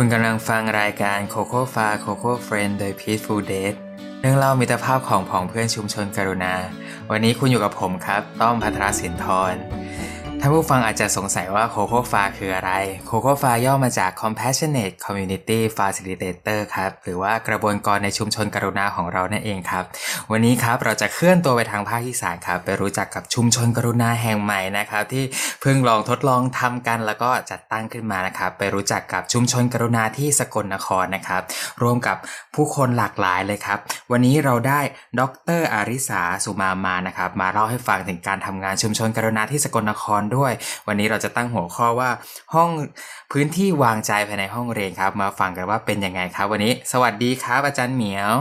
คุณกำลังฟังรายการโคโค่ฟาโคโค่เฟรนโดย Peaceful d a t เรื่องเล่ามิตรภาพของผองเพื่อนชุมชนกรุณา วันนี้คุณอยู่กับผมครับ ต้อมพัทรสินทร ท่านผู้ฟังอาจจะสงสัยว่าโคโคฟาคืออะไรโคโคฟาย่อมาจาก Compassionate Community Facilitator ครับ หรือว่ากระบวนการในชุมชนกรุณาของเรานั่นเองครับ วันนี้ครับเราจะเคลื่อนตัวไปทางภาคที่สามครับ ไปรู้จักกับชุมชนกรุณาแห่งใหม่นะครับ ที่เพิ่งลองทดลองทำกันแล้วก็จัดตั้งขึ้นมานะครับ ไปรู้จักกับชุมชนกรุณาที่สกลนครนะครับ ร่วมกับผู้คนหลากหลายเลยครับ วันนี้เราได้ดรอาริสาสุมามานะครับ มาเล่าให้ฟังถึงการทำงานชุมชนกรุณาที่สกลนครด้วย วันนี้เราจะตั้งหัวข้อว่าห้องพื้นที่วางใจภายในห้องเรียนครับ มาฟังกันว่าเป็นยังไงครับ วันนี้ สวัสดีครับ อาจารย์เหมียว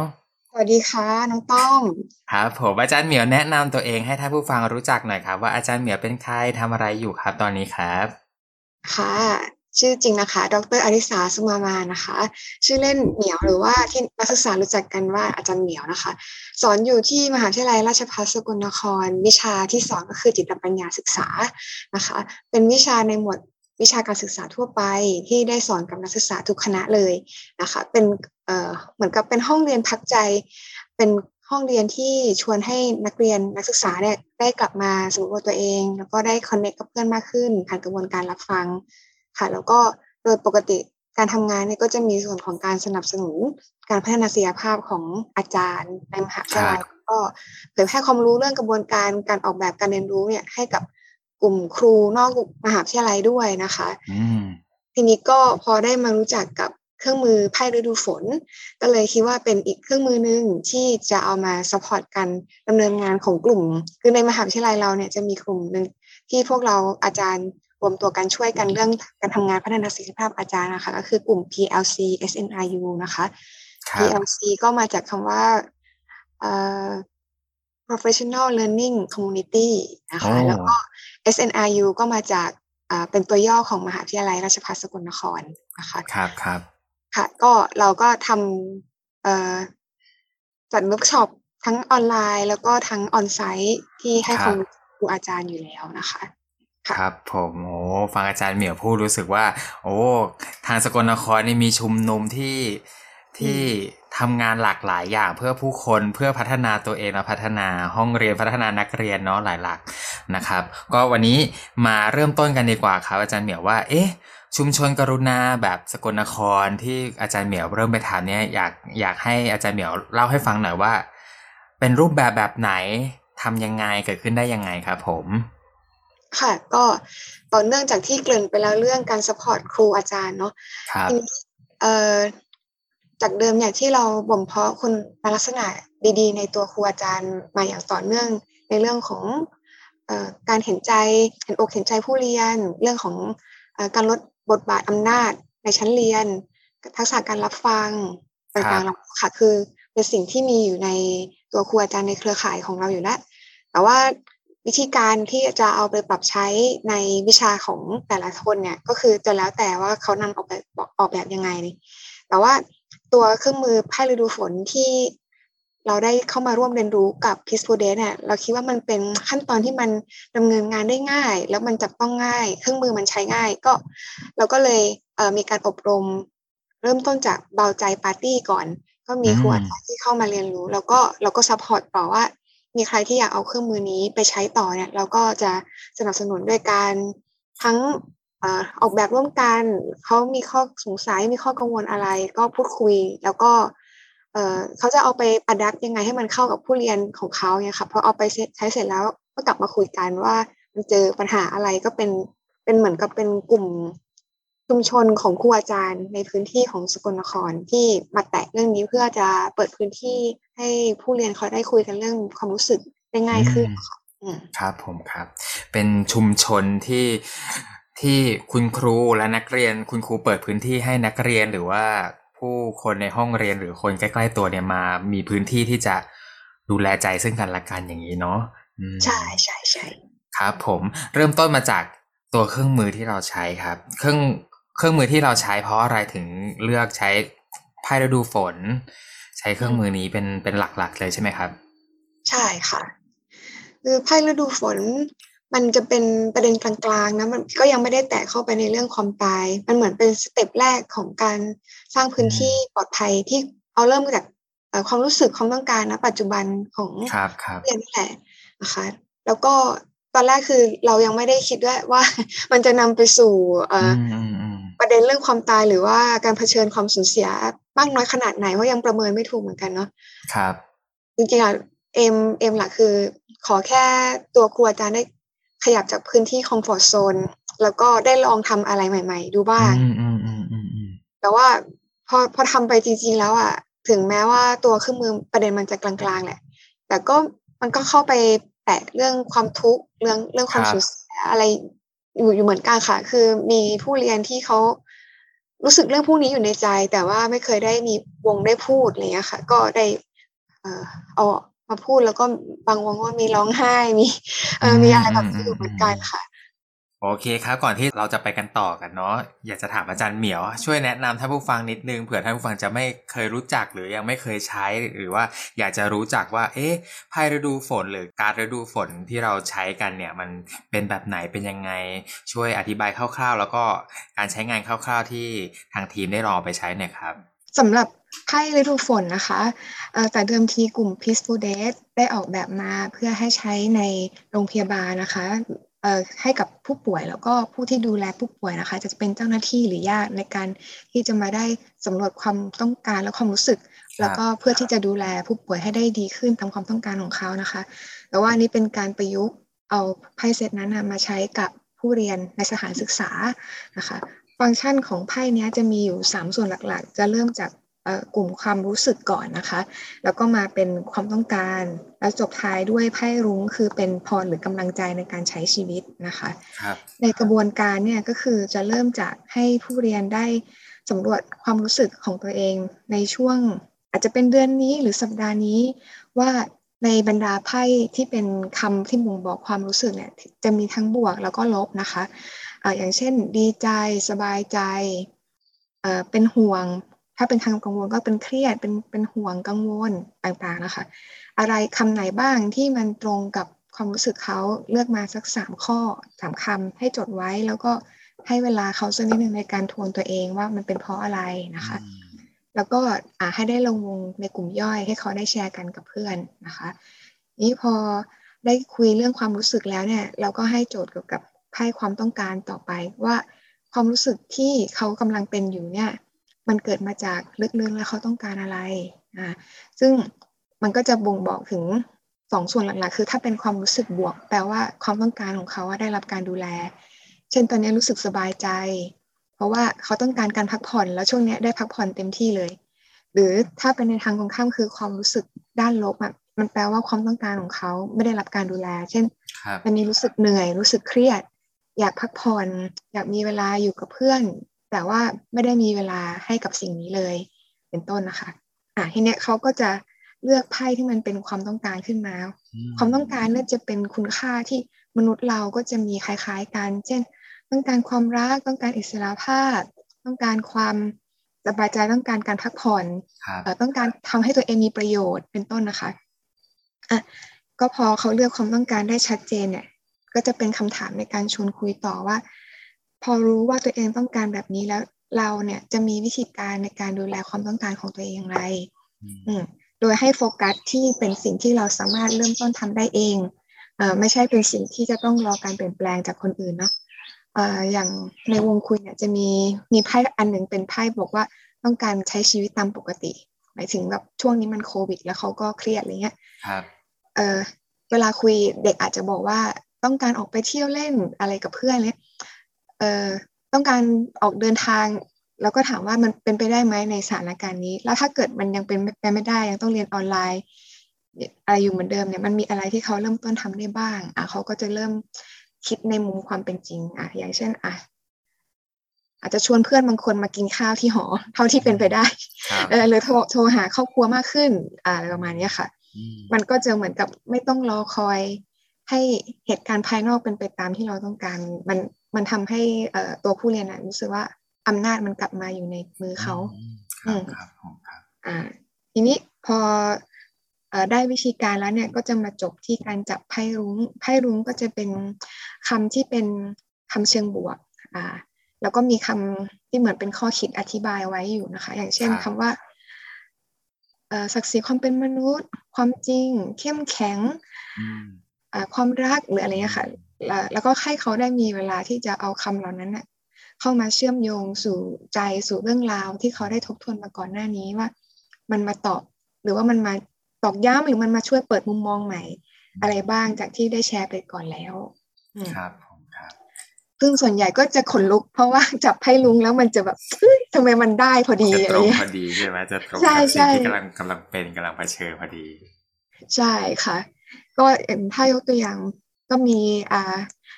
สวัสดีค่ะน้องต้องครับผมอาจารย์เหมียวแนะนำตัวเองให้ท่านผู้ฟังรู้จักหน่อยครับ ว่าอาจารย์เหมียวเป็นใครทำอะไรอยู่ครับตอนนี้ครับค่ะ ชื่อจริงนะคะ ดรอริสาสุมามานะคะ ชื่อเล่นเหมียวหรือว่าที่นักศึกษารู้จักกันว่าอาจารย์เหมียวนะคะ สอนอยู่ที่มหาวิทยาลัยราชภัฏสกลนคร วิชาที่สอนก็คือจิตปัญญาศึกษานะคะ เป็นวิชาในหมวดวิชาการศึกษาทั่วไปที่ได้สอนกับนักศึกษาทุกคณะเลยนะคะ เป็นเอ่อเหมือนกับเป็นห้องเรียนพักใจ เป็นห้องเรียนที่ชวนให้นักเรียนนักศึกษาเนี่ยได้กลับมาสำรวจตัวเอง แล้วก็ได้คอนเนคกับเพื่อนมากขึ้นผ่านกระบวนการรับฟัง ค่ะ แล้วก็โดยปกติการทำงานเนี่ยก็จะมีส่วนของการสนับสนุน การพัฒนาศักยภาพของอาจารย์ในมหาวิทยาลัยก็เผยแพร่ความรู้เรื่องกระบวนการการออกแบบการเรียนรู้เนี่ยให้กับกลุ่มครูนอกมหาวิทยาลัยด้วยนะคะอืมทีนี้ก็พอได้มารู้จักกับเครื่องมือไพ่ฤดูฝน ก็เลยคิดว่าเป็นอีกเครื่องมือหนึ่งที่จะเอามาสปอร์ตกันดำเนินงานของกลุ่ม คือในมหาวิทยาลัยเราเนี่ยจะมีกลุ่มหนึ่งที่พวกเราอาจารย์ รวมตัวกันช่วยกันเรื่องการทำงานพัฒนาศักยภาพอาจารย์นะคะ ก็คือกลุ่ม PLC SNRU นะคะครับ PLC ก็มาจากคำว่าเอ่อ Professional Learning Community นะคะโอ้แล้วก็ SNRU ก็มาจากอ่าเป็นตัวย่อของมหาวิทยาลัยราชภัฏสกลนครนะคะครับครับค่ะก็เราก็ทำเอ่อจัดเวิร์กช็อปทั้งออนไลน์ แล้วก็ทั้ง onsite ที่ให้ความรู้ครูอาจารย์อยู่แล้วนะคะ ครับผมโอ้ฟังอาจารย์เหมียวพูดรู้สึกว่า โอ้ทางสกลนครนี่มีชุมนุมที่ที่ทำงานหลากหลายอย่างเพื่อผู้คนเพื่อพัฒนาตัวเองและพัฒนาห้องเรียนพัฒนานักเรียนเนาะหลายหลากนะครับ ก็วันนี้มาเริ่มต้นกันดีกว่าครับ อาจารย์เหมียวว่า เอ๊ะ ชุมชนกรุณาแบบสกลนครที่อาจารย์เหมียวเริ่มไปทำเนี่ยอยากอยากให้อาจารย์เหมียวเล่าให้ฟังหน่อยว่า เป็นรูปแบบแบบไหนทำยังไงเกิดขึ้นได้ยังไงครับผม ค่ะ ก็ต่อเนื่องจากที่เกริ่นไปแล้วเรื่องการ support ครูอาจารย์เนาะครับทีนี้เอ่อจากเดิมเนี่ยที่เราบ่มเพาะคุณลักษณะดีๆ ในตัวครูอาจารย์มาอย่างต่อเนื่องในเรื่องของเอ่อการเห็นใจเห็นอกเห็นใจผู้เรียน เรื่องของเอ่อการลดบทบาทอำนาจในชั้นเรียน ทักษะการรับฟังต่างๆเหล่านี้ค่ะคือเป็นสิ่งที่มีอยู่ในตัวครูอาจารย์ในเครือข่ายของเราอยู่แล้วแต่ว่า วิธีการที่จะเอาไปปรับใช้ในวิชาของแต่ละคนเนี่ยก็คือจะแล้วแต่ว่าเขานำออกแบบออกแบบยังไง แต่ว่าตัวเครื่องมือไพ่ฤดูฝนที่เราได้เข้ามาร่วมเรียนรู้กับ p i s p o d e เนี่ยเราคิดว่ามันเป็นขั้นตอนที่มันดำเนินงานได้ง่าย แล้วมันจับต้องง่าย เครื่องมือมันใช้ง่ายก็ เราก็เลยเอ่อมีการอบรม เริ่มต้นจากเบาใจปาร์ตี้ก่อน ก็มีครูอาจารย์ที่เข้ามาเรียนรู้ แล้วก็เราก็ support ต่อว่า มีใครที่อยากเอาเครื่องมือนี้ไปใช้ต่อเนี่ย เราก็จะสนับสนุนด้วยการทั้งออกแบบร่วมกันเขามีข้อสงสัยมีข้อกังวลอะไร ก็พูดคุย แล้วก็เขาจะเอาไปอัดแอปยังไงให้มันเข้ากับผู้เรียนของเขาเนี่ยค่ะพอเอาไปใช้เสร็จแล้วก็กลับมาคุยกันว่ามันเจอปัญหาอะไรก็เป็นเป็นเหมือนกับเป็นกลุ่มชุมชนของครูอาจารย์ในพื้นที่ของสกลนครที่มาแตะเรื่องนี้เพื่อจะเปิดพื้นที่ ให้ผู้เรียนเขาได้คุยกันเรื่องความรู้สึกได้ง่ายขึ้นค่ะอืมครับผมครับ เป็นชุมชนที่ที่คุณครูและนักเรียน คุณครูเปิดพื้นที่ให้นักเรียนหรือว่าผู้คนในห้องเรียนหรือคนใกล้ๆตัวเนี่ยมา มีพื้นที่ที่จะดูแลใจซึ่งกันและกันอย่างนี้เนาะอืมใช่ใช่ใช่ครับผมเริ่มต้นมาจากตัวเครื่องมือที่เราใช้ครับ เครื่องเครื่องมือที่เราใช้เพราะอะไรถึงเลือกใช้ไพ่ฤดูฝนใช้เครื่องมือนี้เป็นเป็นหลักๆเลยใช่ไหมครับ ใช่ค่ะคือไพ่ฤดูฝนมันจะเป็นประเด็นกลางๆนะมันก็ยังไม่ได้แตะเข้าไปในเรื่องความตาย มันเหมือนเป็นสเต็ปแรกของการสร้างพื้นที่ปลอดภัยที่เอาเริ่มจากความรู้สึกความต้องการนะปัจจุบันของเรียนนี่แหละนะคะแล้วก็ ตอนแรกคือเรายังไม่ได้คิดด้วยว่า มันจะนำไปสู่ประเด็นเรื่องความตายหรือว่าการเผชิญความสูญเสียมากน้อยขนาดไหนว่ายังประเมินไม่ถูกเหมือนกันเนาะครับจริงๆอะเอ็มเอ็มหลักคือ ขอแค่ตัวครูอาจารย์ได้ขยับจากพื้นที่คอมฟอร์ทโซนแล้วก็ได้ลองทำอะไรใหม่ ๆ ดูบ้างแต่ว่าพอพอทำไปจริง ๆ แล้วอะถึงแม้ว่าตัวเครื่องมือประเด็นมันจะกลางๆแหละ แต่ก็มันก็เข้าไป แตะเรื่องความทุกข์เรื่องเรื่องความสูญเสียอะไรอยู่อยู่เหมือนกันค่ะ คือมีผู้เรียนที่เขารู้สึกเรื่องพวกนี้อยู่ในใจ แต่ว่าไม่เคยได้มีวงได้พูดอะไรเงี้ยค่ะ ก็ได้เออเอามาพูดแล้วก็บางวงก็มีร้องไห้มีเออมีอะไรแบบนี้อยู่เหมือนกันค่ะ โอเคครับก่อนที่เราจะไปกันต่อกันเนาะอยากจะถามอาจารย์เหมียว ช่วยแนะนำท่านผู้ฟังนิดนึงเผื่อท่านผู้ฟังจะไม่เคยรู้จักหรือยังไม่เคยใช้ หรือว่าอยากจะรู้จักว่า เอ๊ะไพ่ฤดูฝนหรือการฤดูฝนที่เราใช้กันเนี่ย มันเป็นแบบไหนเป็นยังไง ช่วยอธิบายคร่าวๆ แล้วก็การใช้งานคร่าวๆ ที่ทางทีมได้ลองไปใช้เนี่ยครับสำหรับไพ่ฤดูฝนนะคะแต่เดิมทีกลุ่ม Peaceful d a ได้ออกแบบมาเพื่อให้ใช้ในโรงพยาบาลนะคะ ให้กับผู้ป่วยแล้วก็ผู้ที่ดูแลผู้ป่วยนะคะ จะเป็นเจ้าหน้าที่หรือญาติในการที่จะมาได้สำรวจความต้องการและความรู้สึก แล้วก็เพื่อที่จะดูแลผู้ป่วยให้ได้ดีขึ้นตามความต้องการของเขานะคะ แต่ว่านี้เป็นการประยุกต์เอาไพ่เซตนั้นมาใช้กับผู้เรียนในสถานศึกษานะคะ ฟังก์ชันของไพ่นี้จะมีอยู่ 3 ส่วนหลักๆ จะเริ่มจาก กลุ่มความรู้สึกก่อนนะคะ แล้วก็มาเป็นความต้องการ แล้วจบท้ายด้วยไพ่รุ้งคือเป็นพรหรือกำลังใจในการใช้ชีวิตนะคะคในกระบวนการเนี่ยก็คือจะเริ่มจากให้ผู้เรียนได้สำรวจความรู้สึกของตัวเองในช่วงอาจจะเป็นเดือนนี้หรือสัปดาห์นี้ว่าในบรรดาไพ่ที่เป็นคำที่บ่งบอกความรู้สึกเนี่ยจะมีทั้งบวกแล้วก็ลบนะคะอะอย่างเช่น ดีใจสบายใจเป็นห่วง ถ้าเป็นทางกังวลก็เป็นเครียดเป็นเป็นห่วงกังวลต่างๆนะคะ อะไรคำไหนบ้างที่มันตรงกับความรู้สึกเขาเลือกมาสักสามข้อสามคำให้จดไว้แล้วก็ให้เวลาเขาสักนิดหนึ่งในการทวนตัวเองว่ามันเป็นเพราะอะไรนะคะ แล้วก็อ่าให้ได้ลงวงในกลุ่มย่อยให้เขาได้แชร์กันกับเพื่อนนะคะ นี้พอได้คุยเรื่องความรู้สึกแล้วเนี่ย เราก็ให้โจทย์เกี่ยวกับไพ่ความต้องการต่อไปว่าความรู้สึกที่เขากำลังเป็นอยู่เนี่ย มันเกิดมาจากลึกๆแล้วเขาต้องการอะไรอ่าซึ่งมันก็จะบ่งบอกถึงสองส่วนหลักๆ คือถ้าเป็นความรู้สึกบวก แปลว่าความต้องการของเขาว่าได้รับการดูแล เช่นตอนนี้รู้สึกสบายใจ เพราะว่าเขาต้องการการพักผ่อนแล้วช่วงนี้ได้พักผ่อนเต็มที่เลย หรือถ้าเป็นในทางตรงข้ามคือความรู้สึกด้านลบอะมันแปลว่าความต้องการของเขาไม่ได้รับการดูแล เช่นมันมีรู้สึกเหนื่อย รู้สึกเครียด อยากพักผ่อน อยากมีเวลาอยู่กับเพื่อน แต่ว่าไม่ได้มีเวลาให้กับสิ่งนี้เลย เป็นต้นนะคะอะทีเนี้ยเขาก็จะเลือกไพ่ที่มันเป็นความต้องการขึ้นมา ความต้องการเนี่ยจะเป็นคุณค่าที่มนุษย์เราก็จะมีคล้ายๆกัน เช่น ต้องการความรัก ต้องการอิสระภาพ ต้องการความสบายใจ ต้องการการพักผ่อน ต้องการทำให้ตัวเองมีประโยชน์ เป็นต้นนะคะอะก็พอเขาเลือกความต้องการได้ชัดเจนเนี่ย ก็จะเป็นคำถามในการชวนคุยต่อว่า พอรู้ว่าตัวเองต้องการแบบนี้แล้วเราเนี่ยจะมีวิธีการในการดูแลความต้องการของตัวเองอย่างไร อืโดยให้โฟกัสที่เป็นสิ่งที่เราสามารถเริ่มต้นทำได้เองเอ่อไม่ใช่เป็นสิ่งที่จะต้องรอการเปลี่ยนแปลงจากคนอื่นเนาะเอ่ออย่างในวงคุยเนี่ยจะมีมีไพ่อันหนึ่งเป็นไพ่บอกว่าต้องการใช้ชีวิตตามปกติ หมายถึงแบบช่วงนี้มันโควิด แล้วเขาก็เครียดอะไรเงี้ยครับเออเวลาคุยเด็กอาจจะบอกว่าต้องการออกไปเที่ยวเล่นอะไรกับเพื่อนเนี่ย เอ่อต้องการออกเดินทางแล้วก็ถามว่ามันเป็นไปได้ไหมในสถานการณ์นี้ แล้วถ้าเกิดมันยังเป็นไปไม่ได้ยังต้องเรียนออนไลน์อะไรอยู่เหมือนเดิมเนี่ยมันมีอะไรที่เขาเริ่มต้นทำได้บ้างอะเขาก็จะเริ่มคิดในมุมความเป็นจริงอะอย่างเช่นอะอาจจะชวนเพื่อนบางคนมากินข้าวที่หอ เท่าที่เป็นไปได้เออหรือโทรโทรหาครอบครัวมากขึ้นอ่าอะไรประมาณนี้ค่ะ มันก็จะเหมือนกับไม่ต้องรอคอยให้เหตุการณ์ภายนอกเป็นไปตามที่เราต้องการ มัน มันทำให้ตัวผู้เรียนรู้สึกว่าอำนาจมันกลับมาอยู่ในมือเขาครับครับอ่าทีนี้พอได้วิธีการแล้วเนี่ยก็จะมาจบที่การจับไพ่รุ้งไพ่รุ้งก็จะเป็นคำที่เป็นคำเชิงบวกอ่าแล้วก็มีคำที่เหมือนเป็นข้อคิดอธิบายไว้อยู่นะคะ อย่างเช่นคำว่าศักดิ์ศรีความเป็นมนุษย์ ความจริง เข้มแข็ง ความรักหรืออะไรเงี้ยค่ะแล้วก็ให้เขาได้มีเวลาที่จะเอาคำเหล่านั้นนะเข้ามาเชื่อมโยงสู่ใจสู่เรื่องราวที่เขาได้ทบทวนมาก่อนหน้านี้ว่า มันมาตอบหรือว่ามันมาตอกย้ำหรือมันมาช่วยเปิดมุมมองใหม่ อะไรบ้างจากที่ได้แชร์ไปก่อนแล้วครับผมครับซึ่งส่วนใหญ่ก็จะขนลุก เพราะว่าจับไพ่ลุงแล้วมันจะแบบทำไมมันได้พอดีอะไรเงี้ยพอดีใช่ไหมจะตรงกับสิ่งที่กำลังกำลังเป็นกำลังเผชิญพอดี ใช่ค่ะ ก็ถ้ายกตัวอย่างก็มีอา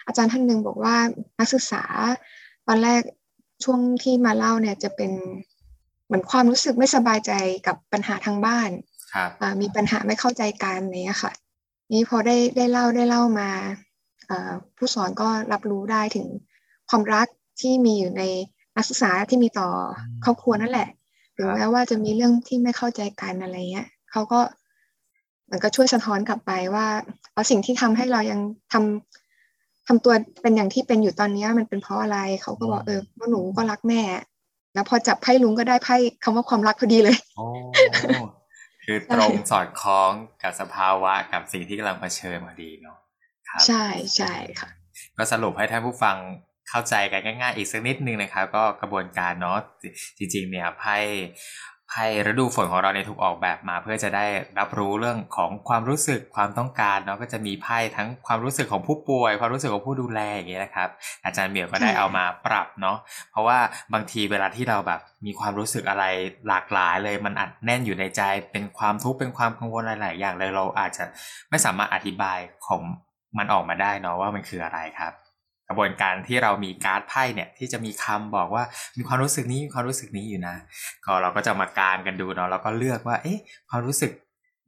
อาจารย์ท่านหนึ่งบอกว่านักศึกษาตอนแรกช่วงที่มาเล่าเนี่ยจะเป็นเหมือนความรู้สึกไม่สบายใจกับปัญหาทางบ้านมีปัญหาไม่เข้าใจกันเนี้ยค่ะ นี้พอได้ได้เล่าได้เล่ามาผู้สอนก็รับรู้ได้ถึงความรักที่มีอยู่ในนักศึกษาที่มีต่อครอบครัวนั่นแหละถึงแม้ว่าจะมีเรื่องที่ไม่เข้าใจกันอะไรเงี้ยเขาก็ มันก็ช่วยสะท้อนกลับไปว่าเอาสิ่งที่ทำให้เรายังทำทำตัวเป็นอย่างที่เป็นอยู่ตอนนี้มันเป็นเพราะอะไรเขาก็บอกเออว่าหนูก็รักแม่ แล้วพอจับไพ่ลุงก็ได้ไพ่คำว่าความรักพอดีเลยโอ้คือตรงสอดคล้องกับสภาวะกับสิ่งที่กำลังเผชิญพอดีเนาะครับใช่ใช่ค่ะ ก็สรุปให้ท่านผู้ฟังเข้าใจกันง่าย ๆ อีกสักนิดนึงนะครับ ก็กระบวนการเนาะจริง ๆ เนี่ยไพ่ ไพ่ฤดูฝนของเราเนี่ยถูกออกแบบมา เพื่อจะได้รับรู้เรื่องของความรู้สึกความต้องการเนาะก็จะมีไพ่ทั้งความรู้สึกของผู้ป่วย ความรู้สึกของผู้ดูแลอย่างเงี้ยนะครับ อาจารย์เหมียวก็ได้เอามาปรับเนาะเพราะว่าบางทีเวลาที่เราแบบมีความรู้สึกอะไรหลากหลายเลย มันอัดแน่นอยู่ในใจ เป็นความทุกข์เป็นความกังวลหลาย ๆ อย่างเลยเราอาจจะไม่สามารถอธิบายของมันออกมาได้เนาะว่ามันคืออะไรครับ กระบวนการที่เรามีการ์ดไพ่เนี่ยที่จะมีคำบอกว่ามีความรู้สึกนี้มีความรู้สึกนี้อยู่นะ ก็เราก็จะมาการกันดูเนาะแล้วก็เลือกว่า เอ๊ะความรู้สึก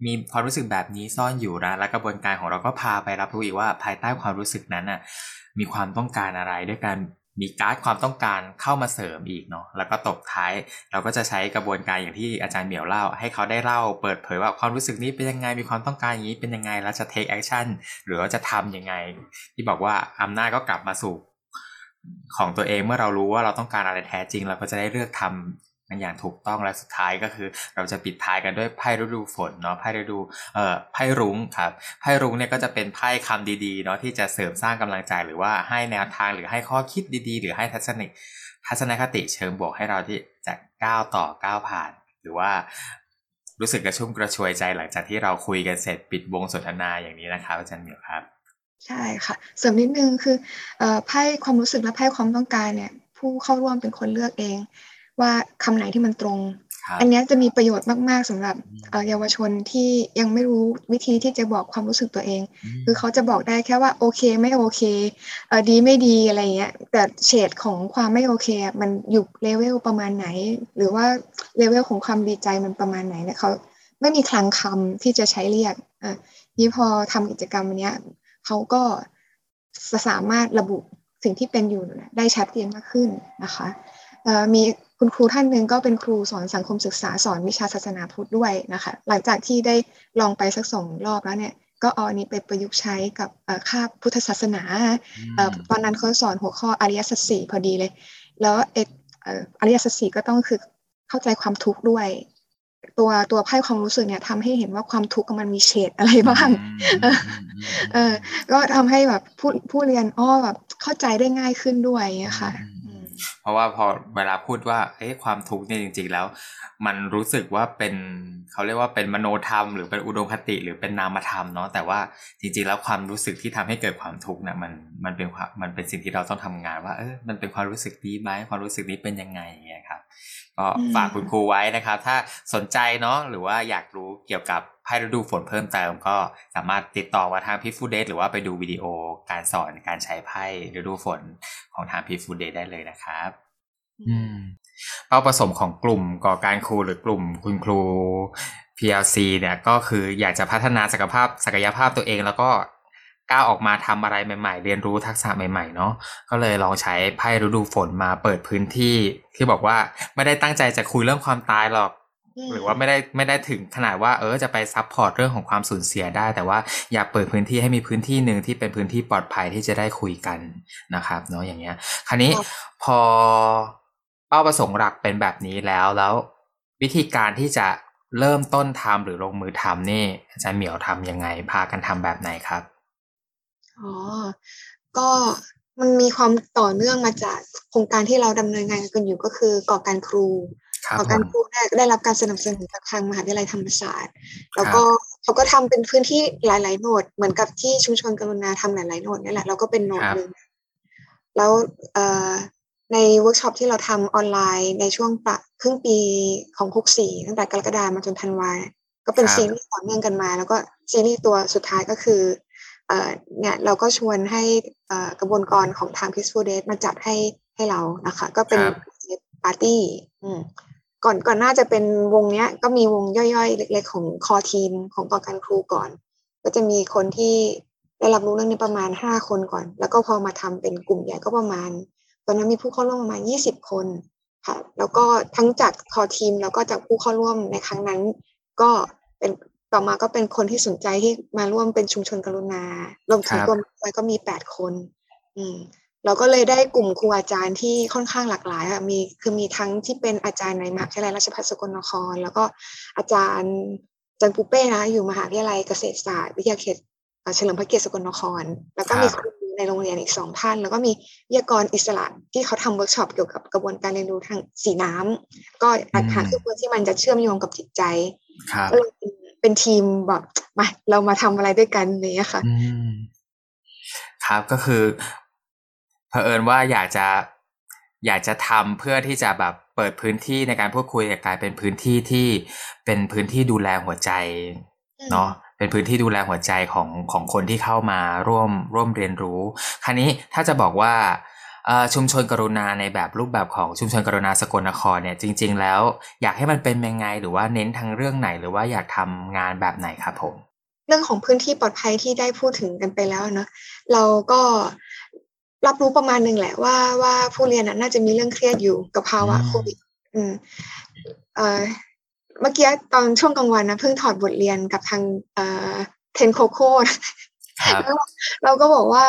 มีความรู้สึกแบบนี้ซ่อนอยู่นะและกระบวนการของเราก็พาไปรับรู้อีกว่าภายใต้ความรู้สึกนั้นน่ะมีความต้องการอะไรด้วยการ มีการ์ดความต้องการเข้ามาเสริมอีกเนาะแล้วก็ตบท้าย เราก็จะใช้กระบวนการอย่างที่อาจารย์เหมียวเล่า ให้เขาได้เล่าเปิดเผยว่าความรู้สึกนี้เป็นยังไงมีความต้องการอย่างนี้เป็นยังไงแล้วจะ take action หรือว่าจะทํำยังไง ที่บอกว่าอำนาจก็กลับมาสู่ของตัวเองเมื่อเรารู้ว่าเราต้องการอะไรแท้จริง เราก็จะได้เลือกทำ มันอย่างถูกต้องและสุดท้ายก็คือ เราจะปิดท้ายกันด้วยไพ่ฤดูฝนเนาะไพ่ฤดูเอ่อไพ่รุ้งครับไพ่รุ้งเนี่ยก็จะเป็นไพ่คำดีๆเนาะที่จะเสริมสร้างกำลังใจหรือว่าให้แนวทางหรือให้ข้อคิดดีๆ หรือให้ทัศนิทัศนคติเชิงบวกให้เราที่จะก้าวต่อก้าวผ่าน หรือว่ารู้สึกกระชุ่มกระชวยใจหลังจากที่เราคุยกันเสร็จปิดวงสนทนาอย่างนี้นะครับอาจารย์เหมียวครับ ใช่ค่ะ เสริมนิดนึงคือไพ่ความรู้สึกและไพ่ความต้องการเนี่ย ผู้เข้าร่วมเป็นคนเลือกเอง ว่าคำไหนที่มันตรง อันนี้จะมีประโยชน์มากๆสำหรับเยาวชนที่ยังไม่รู้วิธีที่จะบอกความรู้สึกตัวเอง คือเขาจะบอกได้แค่ว่าโอเคไม่โอเคเออดีไม่ดีอะไรเงี้ยแต่เฉดของความไม่โอเค มันอยู่เลเวลประมาณไหน หรือว่าเลเวลของความดีใจมันประมาณไหนเนี่ยเขาไม่มีคลังคำที่จะใช้เรียกอะนี่พอทำกิจกรรมเนี้ยเขาก็สามารถระบุสิ่งที่เป็นอยู่ได้ชัดเจนมากขึ้นนะคะมี คุณครูท่านหนึ่งก็เป็นครูสอนสังคมศึกษาสอนวิชาศาสนาพุทธด้วยนะคะ หลังจากที่ได้ลองไปสักสองรอบแล้วเนี่ยก็เอาอันนี้ไปประยุกต์ใช้กับคาบพุทธศาสนาตอนนั้นเขาสอนหัวข้ออริยสัจสี่พอดีเลย แล้วเอกอริยสัจสี่ก็ต้องคือเข้าใจความทุกข์ด้วย ตัวตัวไพ่ความรู้สึกเนี่ยทำให้เห็นว่าความทุกข์มันมีเฉดอะไรบ้างเออก็ทำให้แบบผู้ผู้เรียนอ้อแบบเข้าใจได้ง่ายขึ้นด้วยค่ะเพ ราะว่าพอเวลาพูดว่าเอ๊ะความทุกข์เนี่ยจริง ๆ แล้ว มันรู้สึกว่าเป็นเขาเรียกว่าเป็นมโนธรรม หรือเป็นอุดมคติหรือเป็นนามธรรมเนาะแต่ว่าจริง ๆ แล้วความรู้สึกที่ทำให้เกิดความทุกข์เนี่ยมันมันเป็นมันเป็นสิ่งที่เราต้องทำงานว่าเออมันเป็นความรู้สึกดีไหมความรู้สึกนี้เป็นยังไงอย่างเงี้ยครับก็ฝากคุณครูไว้นะครับ ถ้าสนใจเนาะหรือว่าอยากรู้เกี่ยวกับ ไพ่ฤดูฝนเพิ่มเติมก็สามารถติดต่อมาทางพิฟูเดสหรือว่าไปดูวิดีโอการสอนการใช้ไพ่ฤดูฝนของทางพิฟูเดสได้เลยนะครับอืมเป้าประสงค์ของกลุ่มก่อการครูหรือกลุ่มคุณครู PLC เนี่ยก็คืออยากจะพัฒนาศักยภาพศักยภาพตัวเองแล้วก็ก้าวออกมาทำอะไรใหม่ ๆ เรียนรู้ทักษะใหม่ๆเนาะก็เลยลองใช้ไพ่ฤดูฝนมาเปิดพื้นที่ที่บอกว่าไม่ได้ตั้งใจจะคุยเรื่องความตายหรอก หรือว่าไม่ได้ไม่ได้ถึงขนาดว่าเออจะไปซับพอร์ตเรื่องของความสูญเสียได้ แต่ว่าอยากเปิดพื้นที่ให้มีพื้นที่หนึ่งที่เป็นพื้นที่ปลอดภัยที่จะได้คุยกันนะครับเนาะอย่างเงี้ย คราวนี้พอเป้าประสงค์หลักเป็นแบบนี้แล้วแล้ววิธีการที่จะเริ่มต้นทำหรือลงมือทำนี่อาจารย์เหมียวทำยังไง พากันทำแบบไหนครับอ๋อก็มันมีความต่อเนื่องมาจากโครงการที่เราดำเนินงานกันอยู่ก็คือก่อการครู ก่อการครูได้ได้รับการสนับสนุนจากทางมหาวิทยาลัยธรรมศาสตร์ แล้วก็เขาก็ทำเป็นพื้นที่หลาย ๆ node เหมือนกับที่ชุมชนกรุณาทำหลาย ๆ node นี่แหละเราก็เป็น node หนึ่งแล้วในเวิร์กช็อปที่เราทำออนไลน์ในช่วงปะครึ่งปีของหกสี่ตั้งแต่กรกฎามาจนธันวาก็เป็นซีรีส์ต่อเนื่องกันมา แล้วก็ซีรีส์ตัวสุดท้ายก็คือเนี่ยเราก็ชวนให้กระบวนกรของทาง Peaceful Death มาจัดให้ให้เรานะคะ ก็เป็นปาร์ตี้ ก่อนก่อนหน้าจะเป็นวงเนี้ย ก็มีวงย่อยๆ เล็ก ๆ ของคอทีมของต่อการครูก่อน ก็จะมีคนที่ได้รับรู้เรื่องนี้ประมาณห้าคนก่อน แล้วก็พอมาทำเป็นกลุ่มใหญ่ก็ประมาณ ตอนนั้นมีผู้เข้าร่วมประมาณยี่สิบคนค่ะ แล้วก็ทั้งจากคอทีมแล้วก็จากผู้เข้าร่วมในครั้งนั้น ก็เป็นต่อมาก็เป็นคนที่สนใจที่มาร่วมเป็นชุมชนกรุณารวมถึงตัวไปก็มีแปดคน อืม เราก็เลยได้กลุ่มครูอาจารย์ที่ค่อนข้างหลากหลายค่ะมีคือมีทั้งที่เป็นอาจารย์ในมหาวิทยาลัยราชภัฏสกลนคร แล้วก็อาจารย์อาจารย์ปูเป้นะอยู่มหาวิทยาลัยเกษตรศาสตร์วิทยาเขตเฉลิมพระเกียรติสกลนคร แล้วก็มีครูในโรงเรียนอีกสองท่าน แล้วก็มีวิทยากรอิสระที่เขาทำเวิร์กช็อปเกี่ยวกับกระบวนการเรียนรู้ทางสีน้ำก็หาคือคนที่มันจะเชื่อมโยงกับจิตใจก็เลยเป็นทีมแบบมาเรามาทำอะไรด้วยกันเนี่ยค่ะครับก็คือ เผอิญว่าอยากจะอยากจะทำเพื่อที่จะแบบเปิดพื้นที่ในการพูดคุยกลายเป็นพื้นที่ที่เป็นพื้นที่ดูแลหัวใจเนาะเป็นพื้นที่ดูแลหัวใจของของคนที่เข้ามาร่วมร่วมเรียนรู้ คราวนี้ถ้าจะบอกว่าชุมชนกรุณาในแบบรูปแบบของชุมชนกรุณาสกลนครเนี่ยจริง ๆ แล้ว อยากให้มันเป็นยังไงหรือว่าเน้นทางเรื่องไหนหรือว่าอยากทำงานแบบไหนครับผม เรื่องของพื้นที่ปลอดภัยที่ได้พูดถึงกันไปแล้วเนาะเราก็ รับรู้ประมาณหนึ่งแหละว่าว่าผู้เรียนน่าจะมีเรื่องเครียดอยู่กับภาวะโควิดอืมเอ่อเมื่อกี้ตอนช่วงกลางวันนะเพิ่งถอดบทเรียนกับทางเอ่อเทนโคโค่เราก็บอกว่า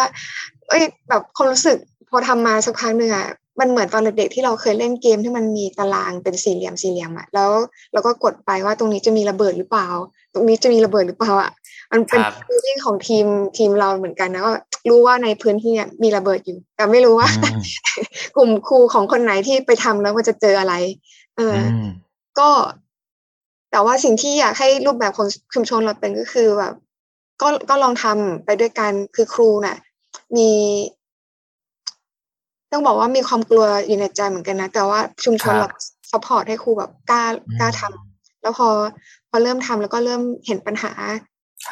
เอ้ยแบบความรู้สึกพอทำมาสักพักหนึ่งอะมันเหมือนตอนเด็กๆที่เราเคยเล่นเกมที่มันมีตารางเป็นสี่เหลี่ยมสี่เหลี่ยมอะแล้วเราก็กดไปว่าตรงนี้จะมีระเบิดหรือเปล่า ตรงนี้จะมีระเบิดหรือเปล่าอะ มันเป็นฟีลลิ่งของทีมทีมเราเหมือนกันนะว่ารู้ว่าในพื้นที่เนี่ยมีระเบิดอยู่ แต่ไม่รู้ว่า กลุ่มครูของคนไหนที่ไปทำแล้วมันจะเจออะไร เออ ก็ แต่ว่าสิ่งที่อยากให้รูปแบบของชุมชนเราเป็นก็คือแบบก็ก็ลองทำไปด้วยกันคือครูน่ะ มี ต้องบอกว่ามีความกลัวอยู่ในใจเหมือนกันนะ แต่ว่าชุมชนเราsupport ให้ครูแบบกล้ากล้าทำแล้วพอพอเริ่มทำแล้วก็เริ่มเห็นปัญหา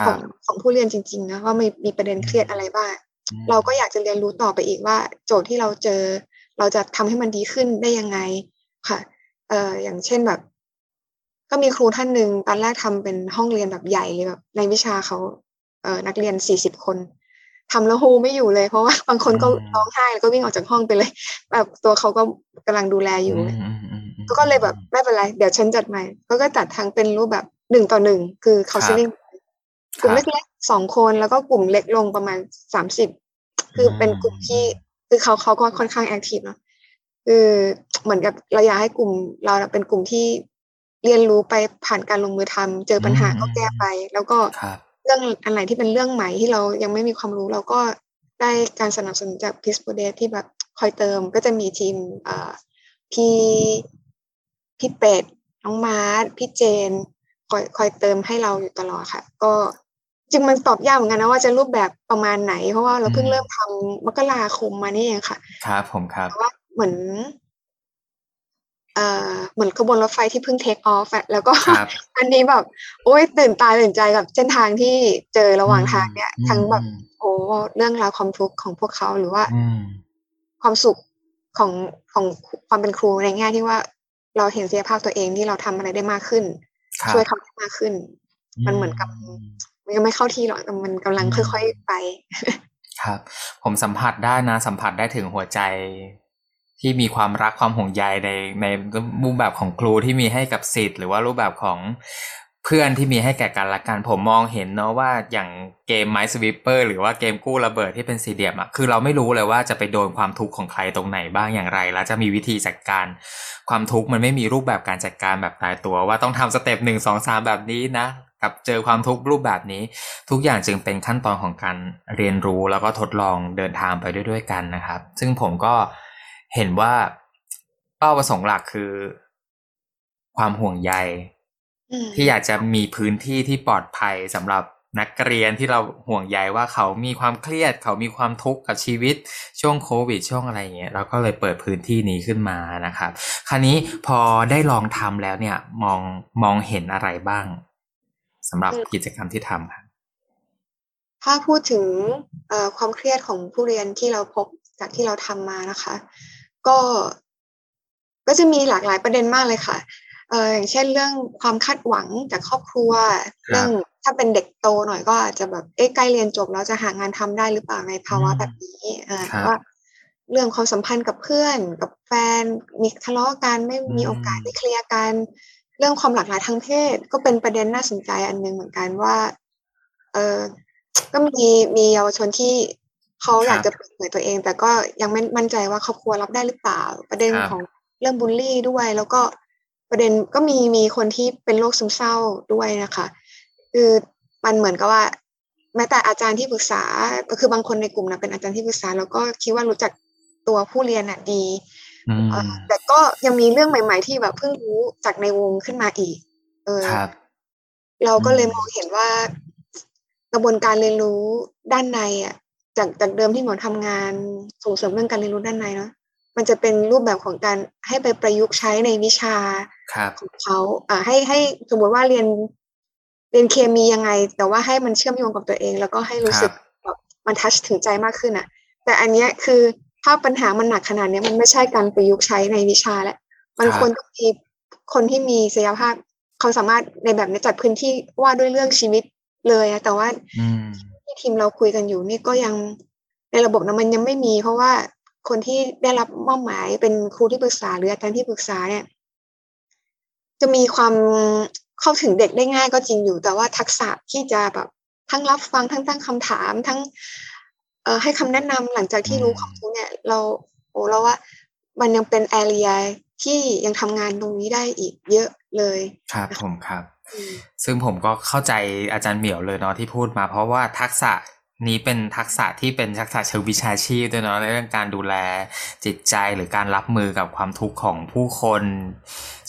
ของของผู้เรียนจริง ๆ นะว่ามีมีประเด็นเครียดอะไรบ้างเราก็อยากจะเรียนรู้ต่อไปอีกว่า โจทย์ที่เราเจอ เราจะทำให้มันดีขึ้นได้ยังไงค่ะเอ่ออย่างเช่นแบบ ก็มีครูท่านหนึ่งตอนแรกทำเป็นห้องเรียนแบบใหญ่เลยแบบ ในวิชาเขาเอ่อนักเรียนสี่สิบคนทำแล้วคุมไม่อยู่เลยเพราะว่าบางคนก็ร้องไห้แล้วก็วิ่งออกจากห้องไปเลย แบบตัวเขาก็กำลังดูแลอยู่ ก็เลยแบบไม่เป็นไร เดี๋ยวฉันจัดใหม่ ก็ก็จัดทางเป็นรูปแบบหนึ่งต่อหนึ่งคือ counseling กลุ่มเล็กๆสองคนแล้วก็กลุ่มเล็กลงประมาณสามสิบคือเป็นกลุ่มที่คือเขาเขาก็ค่อนข้างแอคทีฟเนาะคือเหมือนกับเราอยากให้กลุ่มเราเป็นกลุ่มที่เรียนรู้ไปผ่านการลงมือทำเจอปัญหาก็แก้ไป แล้วก็เรื่องอะไรที่เป็นเรื่องใหม่ที่เรายังไม่มีความรู้เราก็ได้การสนับสนุนจากพิสโปเดที่แบบคอยเติมก็จะมีทีมเอ่อพี่พี่เป็ดน้องมาร์ทพี่เจน คอยคอยเติมให้เราอยู่ตลอดค่ะ ก็ จริงมันตอบยากเหมือนกันนะว่าจะรูปแบบประมาณไหน เพราะว่าเราเพิ่งเริ่มทำมกราคมมานี่เองค่ะ ครับผมครับว่าเหมือนเอ่อเหมือนขบวนรถไฟที่เพิ่งเทคออฟแล้วก็อันนี้แบบ โอ้ยตื่นตาตื่นใจกับเส้นทางที่เจอระหว่างทางเนี่ยทั้งแบบโอ้เรื่องราวความทุกข์ของพวกเขาหรือว่าความสุขของของความเป็นครูในแง่ที่ว่า เราเห็นเสียภาพตัวเองที่เราทำอะไรได้มากขึ้น ช่วยเขาได้มากขึ้น มันเหมือนกับ มันยังไม่เข้าที่หรอกแต่มันกำลังค่อย ๆไป ครับ ผมสัมผัสได้นะ สัมผัสได้ถึงหัวใจที่มีความรักความห่วงใยในในรูปแบบของครูที่มีให้กับศิษย์หรือว่ารูปแบบของเพื่อนที่มีให้แก่กันละกันผมมองเห็นเนาะว่าอย่างเกม Minesweeper หรือว่าเกมกู้ระเบิดที่เป็นสี่เหลี่ยมอะคือเราไม่รู้เลยว่าจะไปโดนความทุกข์ของใครตรงไหนบ้างอย่างไร แล้วจะมีวิธีจัดการ ความทุกข์มันไม่มีรูปแบบการจัดการแบบตายตัว ว่าต้องทำ step หนึ่งสองสามแบบนี้นะ กับเจอความทุกข์รูปแบบนี้ ทุกอย่างจึงเป็นขั้นตอนของการเรียนรู้แล้วก็ทดลองเดินทางไปด้วยด้วยกันนะครับ ซึ่งผมก็เห็นว่าเป้าประสงค์หลักคือ ความห่วงใยที่อยากจะมีพื้นที่ที่ปลอดภัยสำหรับนักเรียนที่เราห่วงใยว่าเขามีความเครียด เขามีความทุกข์กับชีวิตช่วงโควิดช่วงอะไรเงี้ยเราก็เลยเปิดพื้นที่นี้ขึ้นมานะครับ คราวนี้พอได้ลองทำแล้วเนี่ยมองมองเห็นอะไรบ้าง สำหรับกิจกรรมที่ทำครับถ้าพูดถึงความเครียดของผู้เรียนที่เราพบจากที่เราทำมานะคะ ก็ก็จะมีหลากหลายประเด็นมากเลยค่ะเอออย่างเช่นเรื่องความคาดหวังจากครอบครัว เรื่องถ้าเป็นเด็กโตหน่อยก็อาจจะแบบเอ๊ะใกล้เรียนจบแล้วจะหางานทำได้หรือเปล่าในภาวะแบบนี้อ่าว่าเรื่องความสัมพันธ์กับเพื่อนกับแฟนมีทะเลาะกันไม่มีโอกาสได้เคลียร์กัน เรื่องความหลากหลายทางเพศก็เป็นประเด็นน่าสนใจอันหนึ่งเหมือนกันว่า เออก็มีมีเยาวชนที่เขาอยากจะเปิดเผยตัวเอง แต่ก็ยังไม่มั่นใจว่าครอบครัวรับได้หรือเปล่า ประเด็นของเรื่องบูลลี่ด้วย แล้วก็ประเด็นก็มีมีคนที่เป็นโรคซึมเศร้าด้วยนะคะ คือมันเหมือนกับว่า แม้แต่อาจารย์ที่ปรึกษา ก็คือบางคนในกลุ่มนะเป็นอาจารย์ที่ปรึกษา แล้วก็คิดว่ารู้จักตัวผู้เรียนอะดี แต่ก็ยังมีเรื่องใหม่ ๆ ที่แบบเพิ่งรู้จากในวงขึ้นมาอีก เออเราก็เลยมองเห็นว่ากระบวนการเรียนรู้ด้านในอะ จากจากเดิมที่หมอทำงานส่งเสริมเรื่องการเรียนรู้ด้านในเนาะมันจะเป็นรูปแบบของการให้ไปประยุกต์ใช้ในวิชาของเขาอ่าให้ให้สมมติว่าเรียนเรียนเคมียังไง แต่ว่าให้มันเชื่อมโยงกับตัวเอง แล้วก็ให้รู้สึกแบบมันทัชถึงใจมากขึ้นอะ แต่อันเนี้ยคือ ถ้าปัญหามันหนักขนาดนี้มันไม่ใช่การประยุกต์ใช้ในวิชาแล้วมันควรต้องมีคนที่มีศักยภาพเขาสามารถในแบบนี้จัดพื้นที่ว่าด้วยเรื่องชีวิตเลยอะแต่ว่าที่ทีมเราคุยกันอยู่นี่ก็ยังในระบบนั้นมันยังไม่มี เพราะว่าคนที่ได้รับมอบหมายเป็นครูที่ปรึกษาหรืออาจารย์ที่ปรึกษาเนี่ย จะมีความเข้าถึงเด็กได้ง่ายก็จริงอยู่ แต่ว่าทักษะที่จะแบบทั้งรับฟังทั้งตั้งคำถามทั้ง ให้คำแนะนำหลังจากที่รู้ความรู้เนี่ย เราโอ้เราว่ามันยังเป็นแอเรียที่ยังทำงานตรงนี้ได้อีกเยอะเลยครับผมครับ ซึ่งผมก็เข้าใจอาจารย์เหมียวเลยเนาะที่พูดมา เพราะว่าทักษะนี้เป็นทักษะที่เป็นทักษะเชิงวิชาชีพด้วยเนาะในเรื่องการดูแลจิตใจหรือการรับมือกับความทุกข์ของผู้คน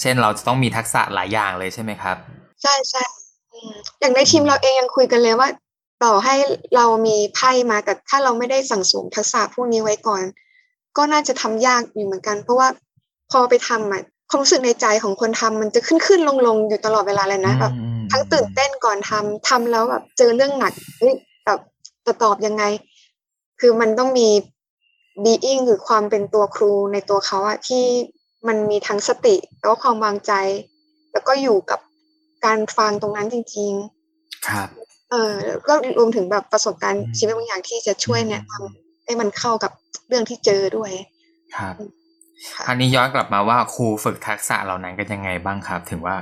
เช่นเราจะต้องมีทักษะหลายอย่างเลยใช่ไหมครับ ใช่ใช่อย่างในทีมเราเองยังคุยกันเลยว่า ต่อให้เรามีไพ่มาแต่ถ้าเราไม่ได้สั่งสมทักษะพวกนี้ไว้ก่อน ก็น่าจะทำยากอยู่เหมือนกัน เพราะว่าพอไปทำอะความรู้สึกในใจของคนทำมันจะขึ้นขึ้นลงลงอยู่ตลอดเวลาเลยนะแบบทั้งตื่นเต้นก่อนทำทำแล้วแบบเจอเรื่องหนักแบบจะตอบยังไง คือมันต้องมี being หรือความเป็นตัวครูในตัวเขาอะที่มันมีทั้งสติ แล้วก็ความวางใจ แล้วก็อยู่กับการฟังตรงนั้นจริง ๆ ครับ เออก็รวมถึงแบบประสบการณ์ชีวิตบางอย่างที่จะช่วยเนี่ยทำให้มันเข้ากับเรื่องที่เจอด้วย ครับคราวนี้ย้อนกลับมาว่าครูฝึกทักษะเหล่านั้นกันยังไงบ้างครับ ถึงว่า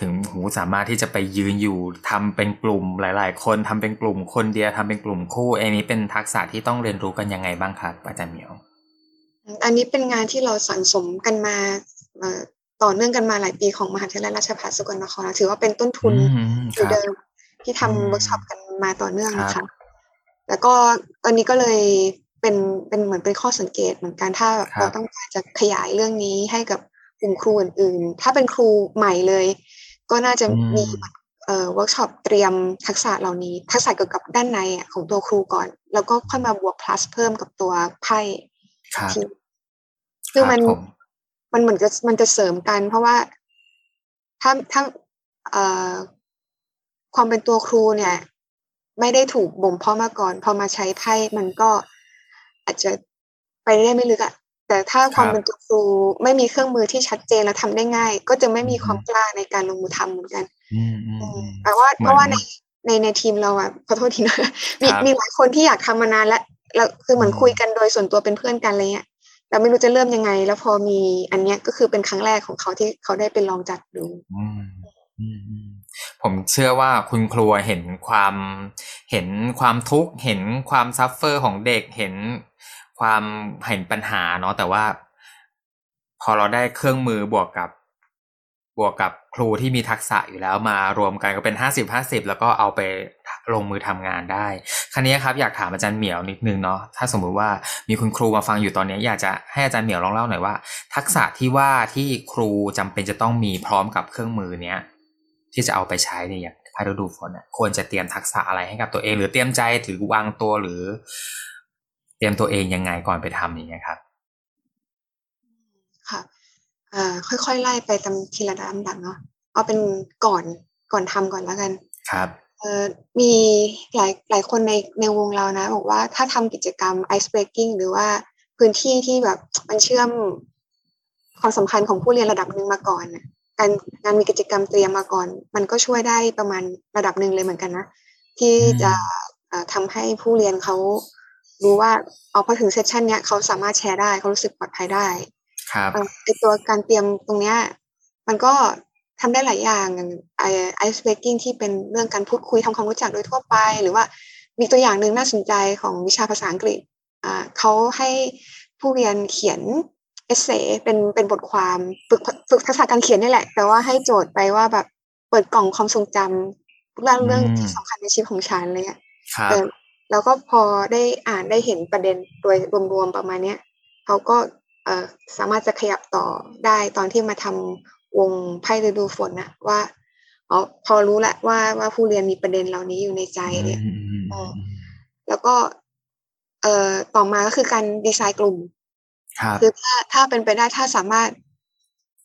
ถึงหูสามารถที่จะไปยืนอยู่ทำเป็นกลุ่มหลาย ๆ คนทำเป็นกลุ่มคนเดียวทำเป็นกลุ่มคู่อันนี้เป็นทักษะที่ต้องเรียนรู้กันยังไงบ้างครับอาจารย์เหมียว อันนี้เป็นงานที่เราสั่งสมกันมาต่อเนื่องกันมาหลายปีของมหาวิทยาลัยราชภัฏสกลนครถือว่าเป็นต้นทุนอยู่เดิม ที่ทำเวิร์กช็อปกันมาต่อเนื่องนะคะ แล้วก็ตอนนี้ก็เลยเป็นเป็นเหมือนเป็นข้อสังเกตเหมือนกันถ้าเราต้องการจะขยายเรื่องนี้ให้กับกลุ่มครูอื่น ๆ ถ้าเป็นครูใหม่เลย ก็น่าจะมีเอ่อเวิร์กช็อปเตรียมทักษะเหล่านี้ ทักษะเกี่ยวกับด้านในของตัวครูก่อน แล้วก็ค่อยมาบวก plus เพิ่มกับตัวไพ่คือมันมันเหมือนจะมันจะเสริมกัน เพราะว่าถ้าถ้าเอ่อ ความเป็นตัวครูเนี่ย ไม่ได้ถูกบ่มเพาะมาก่อน พอมาใช้ไพ่มันก็อาจจะไปได้ไม่ลึกอะแต่ถ้าความเป็นตัวครูไม่มีเครื่องมือที่ชัดเจนและทำได้ง่าย ก็จะไม่มีความกล้าในการลงมือทำเหมือนกันแต่ว่าเพราะว่าในในในทีมเราอะขอโทษทีนะมีมีหลายคนที่อยากทำมานานแล้วแล้วคือเหมือนคุยกันโดยส่วนตัวเป็นเพื่อนกันอะไรเงี้ยแแต่ไม่รู้จะเริ่มยังไง แล้วพอมีอันเนี้ยก็คือเป็นครั้งแรกของเขาที่เขาได้เป็นลองจัดดูอืมอืมอืม ผมเชื่อว่าคุณครูเห็นความเห็นความทุกข์เห็นความ suffer ของเด็กเห็นความเห็นปัญหาเนาะแต่ว่า พอเราได้เครื่องมือบวกกับบวกกับครูที่มีทักษะอยู่แล้วมารวมกันก็เป็นห้าสิบห้าสิบแล้วก็เอาไปลงมือทำงานได้ครั้นี้ครับอยากถามอาจารย์เหมียวนิดนึงเนาะถ้าสมมุติว่ามีคุณครูมาฟังอยู่ตอนนี้ อยากจะให้อาจารย์เหมียวลองเล่าหน่อยว่า ทักษะที่ว่าที่ครูจำเป็นจะต้องมีพร้อมกับเครื่องมือเนี้ย ที่จะเอาไปใช้ในอย่างพายุดูฝนควรจะเตรียมทักษะอะไรให้กับตัวเอง หรือเตรียมใจหรือวางตัวหรือ เตรียมตัวเองยังไงก่อนไปทำอย่างเงี้ยครับ ค่ะค่อยๆไล่ไปตามทีละลำดับเนาะเอาเป็นก่อนก่อนทำก่อนแล้วกัน ครับเอ่อมีหลายหลายคนในในวงเรานะ บอกว่าถ้าทำกิจกรรม ice breaking หรือว่าพื้นที่ที่แบบมันเชื่อมความสำคัญของผู้เรียนระดับหนึ่งมาก่อน การงานมีกิจกรรมเตรียมมาก่อน มันก็ช่วยได้ประมาณระดับหนึ่งเลยเหมือนกันนะ ที่จะทำให้ผู้เรียนเขารู้ว่าเอาพอถึงเซสชันเนี้ยเขาสามารถแชร์ได้เขารู้สึกปลอดภัยได้ครับไอตัวการเตรียมตรงเนี้ยมันก็ทำได้หลายอย่างไอไอสเปกกิ้งที่เป็นเรื่องการพูดคุยทำความรู้จักโดยทั่วไป หรือว่ามีตัวอย่างหนึ่งน่าสนใจของวิชาภาษาอังกฤษอ่าเขาให้ผู้เรียนเขียน เอเซเป็นเป็นบทความฝึกฝึกทักษะการเขียนนี่แหละ แต่ว่าให้โจทย์ไปว่าแบบเปิดกล่องความทรงจำเรื่องเรื่องที่สำคัญในชีวิตของฉันอะไรเงี้ยแล้วก็พอได้อ่านได้เห็นประเด็นโดยรวมๆประมาณเนี้ยเขาก็สามารถจะขยับต่อได้ตอนที่มาทำวงไพ่ฤดูฝนนะว่าอ๋อพอรู้แล้วว่าว่าผู้เรียนมีประเด็นเหล่านี้อยู่ในใจเนี่ยแล้วก็เอ่อต่อมาก็คือการดีไซน์กลุ่ม คือถ้าถ้าเป็นไปได้ถ้าสามารถ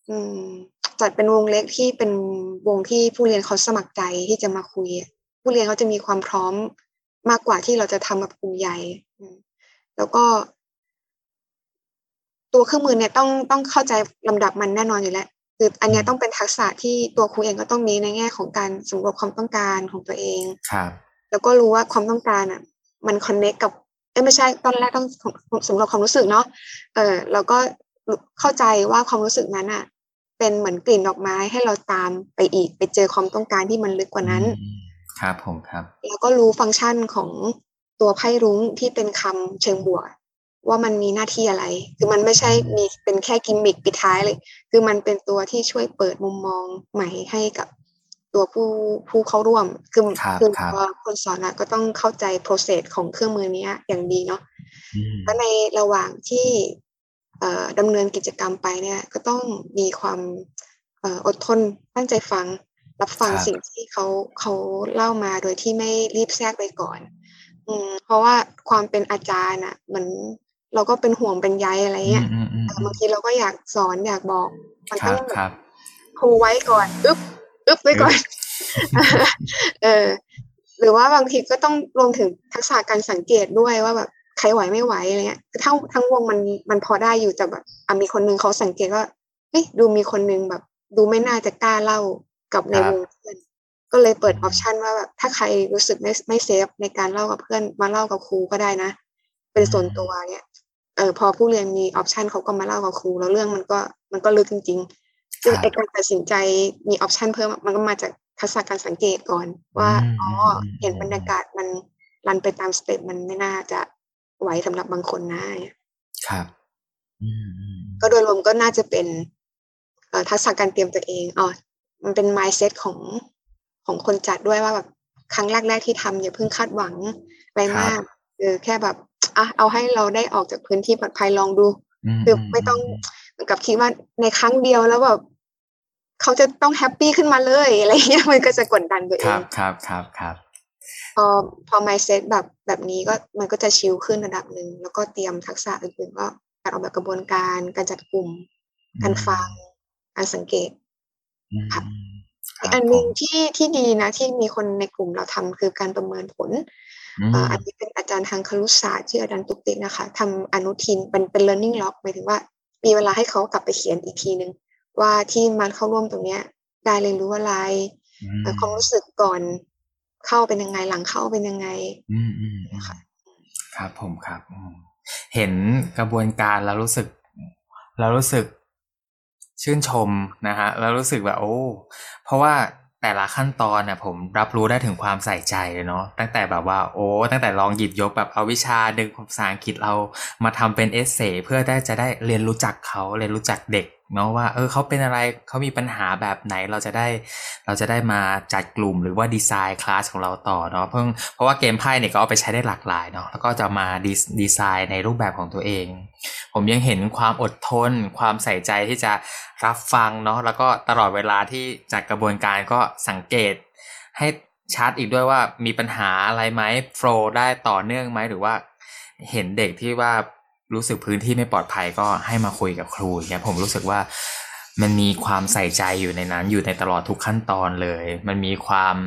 อืมจัดเป็นวงเล็กที่เป็นวงที่ผู้เรียนเขาสมัครใจที่จะมาคุย ผู้เรียนเขาจะมีความพร้อมมากกว่าที่เราจะทำกับกลุ่มใหญ่แล้วก็ ตัวเครื่องมือเนี่ยต้องต้องเข้าใจลำดับมันแน่นอนอยู่แล้วคืออันนี้ต้องเป็นทักษะที่ตัวครูเองก็ต้องมีในแง่ของการสำรวจความต้องการของตัวเองครับแล้วก็รู้ว่าความต้องการอะ มันคอนเนคกับเอ้ ไม่ใช่ตอนแรกต้องสำรวจความรู้สึกเนาะเออแล้วก็เข้าใจว่าความรู้สึกนั้นอะเป็นเหมือนกลิ่นดอกไม้ให้เราตามไปอีก ไปเจอความต้องการที่มันลึกกว่านั้น ครับผมครับ แล้วก็รู้ฟังก์ชันของตัวไพ่รุ้งที่เป็นคำเชิงบวกว่ามันมีหน้าที่อะไร คือมันไม่ใช่มีเป็นแค่กิมมิคปิดท้ายเลย คือมันเป็นตัวที่ช่วยเปิดมุมมองใหม่ให้กับ ตัวผู้ผู้เข้าร่วม คือคือตัวคนสอนอะก็ต้องเข้าใจโปรเซสของเครื่องมือนี้อย่างดีเนาะแล้วในระหว่างที่ดำเนินกิจกรรมไปเนี่ยก็ต้องมีความอดทนตั้งใจฟัง รับฟังสิ่งที่เขาเขาเล่ามาโดยที่ไม่รีบแทรกไปก่อน อืมเพราะว่าความเป็นอาจารย์อะเหมือนเราก็เป็นห่วงเป็นใยอะไรเงี้ยบางทีเราก็อยากสอนอยากบอก มันต้องแบบครูไว้ก่อนอึ๊บ อึ๊บไว้ก่อนเออหรือว่าบางทีก็ต้องรวมถึงทักษะการสังเกตด้วยว่าแบบใครไหวไม่ไหวอะไรเงี้ยคือทั้งทั้งวงมันมันพอได้อยู่แต่แบบมีคนนึงเขาสังเกตว่าเฮ้ยดูมีคนนึงแบบ ดูไม่น่าจะกล้าเล่ากับในวงเพื่อนก็เลยเปิด option ว่าแบบถ้าใครรู้สึกไม่ไม่ safe ในการเล่ากับเพื่อนมาเล่ากับครูก็ได้นะ เป็นส่วนตัวเนี่ยเออพอผู้เรียนมี option เขาก็มาเล่ากับครูแล้วเรื่องมันก็มันก็ลึกจริงๆ ซึ่งไอการตัดสินใจมี option เพิ่มมันก็มาจากทักษะการสังเกตก่อน ว่าอ๋อเห็นบรรยากาศมันรันไปตามสเต็ปมันไม่น่าจะไหวสำหรับบางคนนะครับก็โดยรวมก็น่าจะเป็นทักษะการเตรียมตัวเองอ๋อมันเป็น mindset ของของคนจัดด้วยว่าแบบครั้งแรกๆที่ทำอย่าเพิ่งคาดหวังไปมากเออแค่แบบอะเอาให้เราได้ออกจากพื้นที่ปลอดภัยลองดูคือไม่ต้องเหมือน กับคิดว่าในครั้งเดียวแล้วแบบเขาจะต้อง happy ขึ้นมาเลยอะไรเงี้ยมันก็จะกดดันตัวเองครับครับครับครับพอพอ mindset แบบแบบนี้ก็มันก็จะ chill ขึ้นระดับหนึ่งแล้วก็เตรียมทักษะอื่นๆก็การออกแบบกระบวนการ การจัดกลุ่ม การฟัง การสังเกตครับอันหนึ่งที่ที่ดีนะที่มีคนในกลุ่มเราทำคือการประเมินผลอันนี้เป็นอาจารย์ทางครุศาสตร์ชื่ออาจารย์ตุกติกนะคะทำอนุทินเป็นเป็น learning log หมายถึงว่า มีเวลาให้เขากลับไปเขียนอีกทีหนึ่งว่าที่มันเข้าร่วมตรงเนี้ย ได้เรียนรู้อะไรความรู้สึกก่อนเข้าเป็นยังไงหลังเข้าเป็นยังไง อืมอืมค่ะครับผมครับเห็นกระบวนการแล้วรู้สึกแล้วรู้สึกชื่นชมนะฮะแล้วรู้สึกแบบโอ้ เพราะว่า แต่ละขั้นตอนน่ะผมรับรู้ได้ถึงความใส่ใจเลยเนาะตั้งแต่แบบว่าโอ้ตั้งแต่ลองหยิบยกแบบเอาวิชาดึงภาษาอังกฤษเรามาทำเป็นเอเซเพื่อได้จะได้เรียนรู้จักเขาเรียนรู้จักเด็ก เนาะว่าเออเขาเป็นอะไรเขามีปัญหาแบบไหนเราจะได้ เราจะได้มาจัดกลุ่มหรือว่าดีไซน์คลาสของเราต่อเนาะเพิ่งเพราะว่าเกมไพ่เนี่ยก็เอาไปใช้ได้หลากหลายเนาะแล้วก็จะมาดีดีไซน์ในรูปแบบของตัวเอง ผมยังเห็นความอดทน ความใส่ใจที่จะรับฟังเนาะแล้วก็ตลอดเวลาที่จัดกระบวนการก็สังเกตให้ชัดอีกด้วยว่ามีปัญหาอะไรไหมโฟล์ได้ต่อเนื่องไหมหรือว่าเห็นเด็กที่ว่า รู้สึกพื้นที่ไม่ปลอดภัยก็ให้มาคุยกับครูเนี่ยผมรู้สึกว่ามันมีความใส่ใจอยู่ในนั้น อยู่ในตลอดทุกขั้นตอนเลย มันมีความ